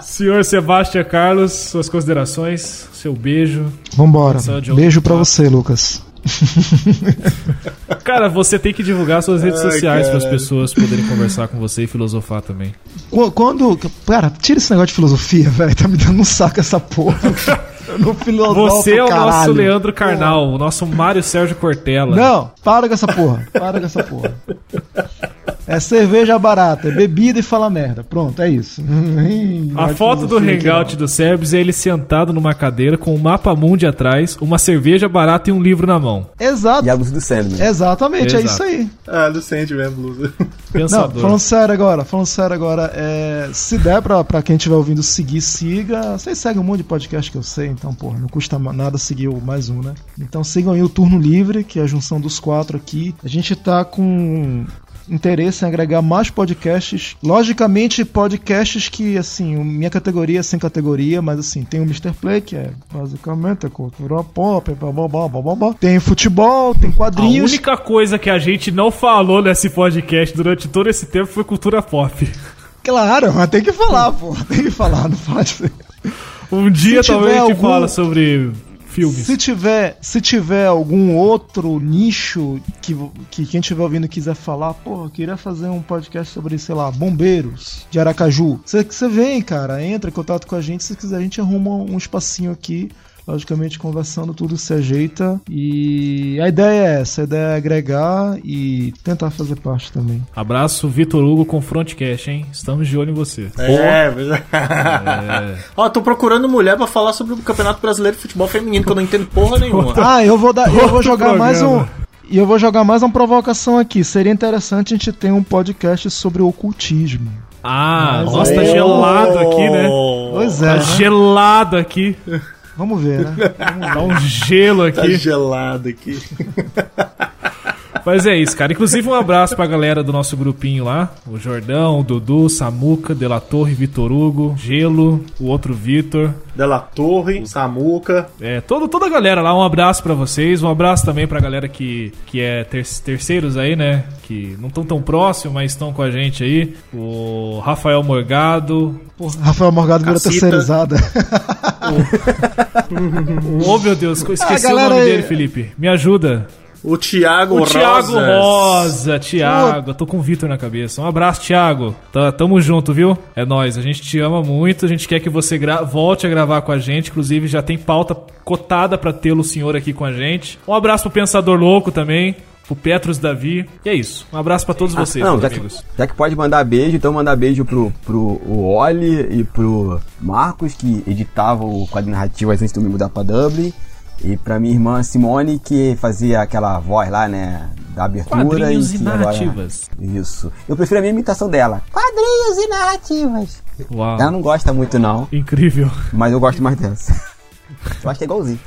Senhor Sebastião Carlos, suas considerações, seu beijo. Vambora. Beijo pra papo. você, Lucas. *laughs* Cara, você tem que divulgar suas redes Ai, sociais para as pessoas poderem conversar com você e filosofar também. Qu- Quando. Cara, tira esse negócio de filosofia, velho. Tá me dando um saco essa porra. *laughs* Eu não filosofo, Você é o nosso caralho. Leandro Carnal, o nosso Mário Sérgio Cortella. Não, para com essa porra. Para com essa porra. É cerveja barata, é bebida e fala merda. Pronto, é isso. *laughs* A foto do hangout do Sebs é ele sentado numa cadeira com um mapa mundi atrás, uma cerveja barata e um livro na mão. Exato. E a luz do Sandman. Exatamente, é Exato. isso aí. Ah, do Sandman Blues. *laughs* Não, falando sério agora, falando sério agora, é, se der pra, pra quem estiver ouvindo seguir, siga. Vocês seguem um monte de podcast que eu sei, então, porra, não custa nada seguir o mais um, né? Então sigam aí o Turno Livre, que é a junção dos quatro aqui. A gente tá com interesse em agregar mais podcasts. Logicamente, podcasts que, assim, minha categoria é sem categoria, mas assim, tem o Mr. Play, que é basicamente a cultura pop, blá, blá, blá, blá, blá, blá. tem futebol, tem A quadrinhos. única coisa que a gente não falou nesse podcast durante todo esse tempo foi cultura pop. Claro, mas tem que falar, pô. Tem que falar, não faz. Um dia Se talvez a gente algum- fala sobre filmes. Se tiver, se tiver algum outro nicho que, que quem estiver ouvindo quiser falar, porra, eu queria fazer um podcast sobre, sei lá, bombeiros de Aracaju. Você vem, cara, entra em contato com a gente. Se quiser, a gente arruma um espacinho aqui. Logicamente, conversando, tudo se ajeita. E a ideia é essa: a ideia é agregar e tentar fazer parte também. Abraço, Vitor Hugo com Frontcast, hein? Estamos de olho em você. É, mas... É. Ó, tô procurando mulher pra falar sobre o Campeonato Brasileiro de Futebol Feminino, que eu não entendo porra *laughs* nenhuma. Ah, eu vou dar, eu vou jogar mais um. E eu vou jogar mais uma provocação aqui. Seria interessante a gente ter um podcast sobre ocultismo. Ah, Mas nossa, tá gelado aqui, né? Pois é. Tá né? gelado aqui. Vamos ver, né? Tá um gelo aqui. Tá gelado aqui. *laughs* Mas é isso, cara. Inclusive, um abraço pra galera do nosso grupinho lá: o Jordão, o Dudu, Samuca, Dela Torre, Vitor Hugo, Gelo, o outro Vitor. Della Torre, Samuca. É, todo, toda a galera lá, um abraço pra vocês. Um abraço também pra galera que, que é ter- terceiros aí, né? Que não estão tão próximos, mas estão com a gente aí. O Rafael Morgado. Rafael Morgado virou Cacita. *laughs* *laughs* Oh, meu Deus, esqueci Ah, o galera nome aí. dele, Felipe. Me ajuda. O Thiago O Thiago Rosas. Rosa, Thiago. Eu tô com o Vitor na cabeça. Um abraço, Thiago. Tá, tamo junto, viu? É nóis. A gente te ama muito. A gente quer que você gra- volte a gravar com a gente. Inclusive, já tem pauta cotada pra tê-lo, senhor, aqui com a gente. Um abraço pro Pensador Louco também. Pro Petros Davi. E é isso. Um abraço pra todos Ah, vocês, não, já que, amigos. já que pode mandar beijo, então mandar beijo pro, pro o Oli e pro Marcos, que editava o quadro narrativo antes de eu me mudar pra Dublin. E pra minha irmã Simone, que fazia aquela voz lá, né? Da abertura. Quadrinhos e que agora- narrativas. Isso. Eu prefiro a minha imitação dela. Quadrinhos e narrativas. Uau. Ela não gosta muito, não. Incrível. Mas eu gosto mais dessa. *laughs* Eu acho que é igualzinho.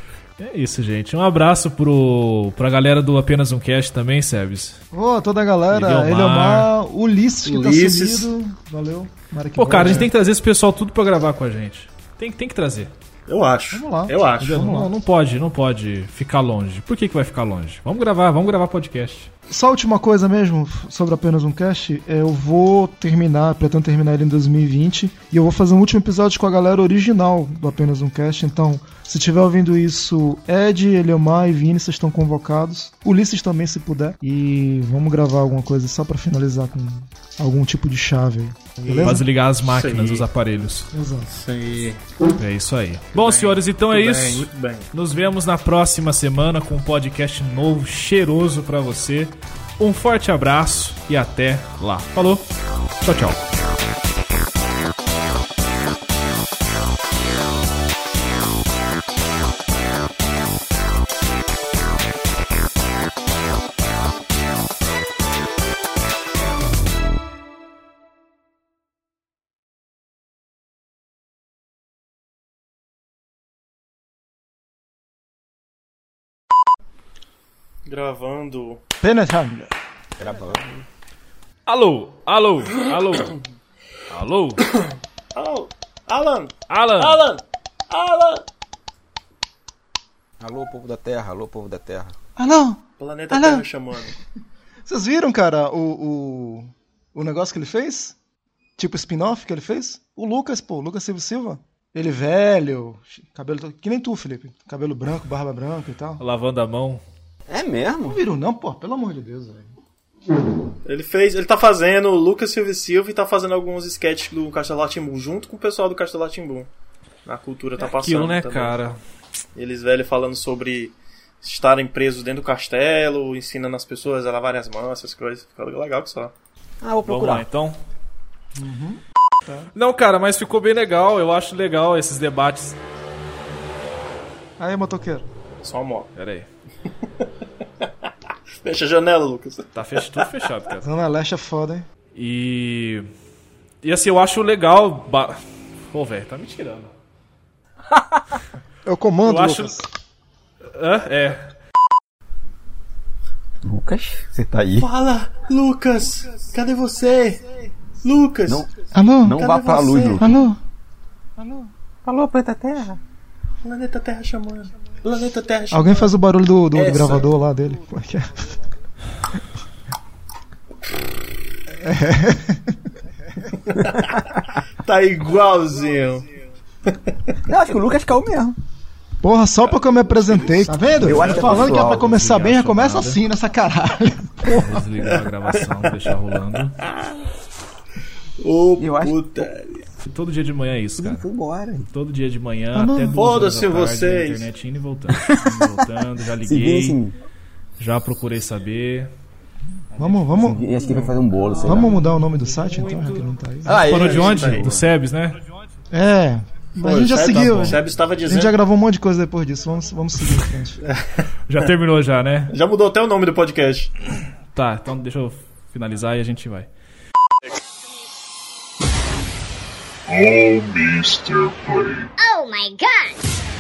É isso, gente. Um abraço pro, pra galera do Apenas Um Cast também, Sebes. Ô, toda a galera, Eliomar. Eliomar, Ulisses que Ulisses. tá sumido. Valeu. Que Pô, cara, a gente tem que trazer esse pessoal tudo pra gravar com a gente. Tem, tem que trazer. Eu acho. Vamos lá. Eu acho. Vamos lá. Não, não pode, não pode ficar longe. Por que, que vai ficar longe? Vamos gravar, vamos gravar podcast. Só a última coisa mesmo, sobre apenas um cast, é, eu vou terminar, pretendo terminar ele em 2020, e eu vou fazer um último episódio com a galera original do apenas um cast, então, se estiver ouvindo isso, Ed, Eliomar e Vini, vocês estão convocados. Ulisses também, se puder. E vamos gravar alguma coisa só pra finalizar com algum tipo de chave aí. Beleza? Pra desligar as máquinas, os aparelhos. Exato. Isso aí. É isso aí. Bom, senhores, então é Muito isso. bem, muito bem. Nos vemos na próxima semana com um podcast novo, cheiroso pra você. Um forte abraço e até lá. Falou. Tchau, tchau. Gravando. Penetrando. Gravando. Alô, alô, alô. Alô. Alô, Alan! Alan! Alan! Alan! Alô, povo da Terra, alô, povo da Terra. Não! Planeta Alan! Terra chamando. Vocês viram, cara, o, o, o negócio que ele fez? Tipo spin-off que ele fez? O Lucas, pô, o Lucas Silva Silva. Ele velho, cabelo. Que nem tu, Felipe. Cabelo branco, barba branca e tal. Lavando a mão. É mesmo? Não viram, não, pô, pelo amor de Deus, velho. Ele fez, ele tá fazendo o Lucas Silva e Silva e tá fazendo alguns sketches do Castelo Latimbu junto com o pessoal do Castelo Latimbu. Na cultura tá passando. Aquilo, né, também. cara? Eles velho falando sobre estarem presos dentro do castelo, ensinando as pessoas a lavarem as mãos, essas coisas. Fica legal que só. Ah, vou Vamos procurar. lá, então. Não, cara, mas ficou bem legal. Eu acho legal esses debates. Aí, motoqueiro. Só uma. Pera aí. *laughs* Fecha a janela, Lucas. Tá fech... tudo fechado, cara. Zona Leste é foda, hein? E. E assim, eu acho legal. Ba... Pô, velho, tá me tirando. É o comando, Eu acho- Lucas. Hã? É. Lucas, você tá aí? Fala, Lucas! Cadê você? Lucas! Não, Alô? não vá pra você? luz, Lucas. Alô? Alô? Alô, planeta Terra. Planeta Terra chamando. Planeta Terra. Alguém faz o barulho do, do, do gravador lá dele. Como é que é? *laughs* Tá igualzinho. Eu acho que o Lucas caiu mesmo. Porra, só porque eu me apresentei. Tá vendo? Eu acho que é falando que é pra pessoal, começar bem, já começa chamada. assim nessa caralho. Vou desligar a gravação, deixar rolando. Ô, Eu acho- puta. Todo dia de manhã é isso, cara. Foi embora. Todo dia de manhã, Ah, até duas horas Foda-se vocês. na internet indo e voltando. Indo e voltando, já *laughs* liguei, assim. já procurei saber. Vamos, vamos, acho que vai fazer um bolo, sei vamos lá. mudar o nome do site então, já que não tá aí. Ah, Parou ele- de onde? aí. Do Sebes, né? É. Mas a gente já Seb- seguiu. O Seb estava A gente dizendo. já gravou um monte de coisa depois disso. Vamos, vamos seguir em frente. *laughs* Já terminou já, né? Já mudou até o nome do podcast. Tá, então deixa eu finalizar e a gente vai. Oh, Mr. Play. Oh my god!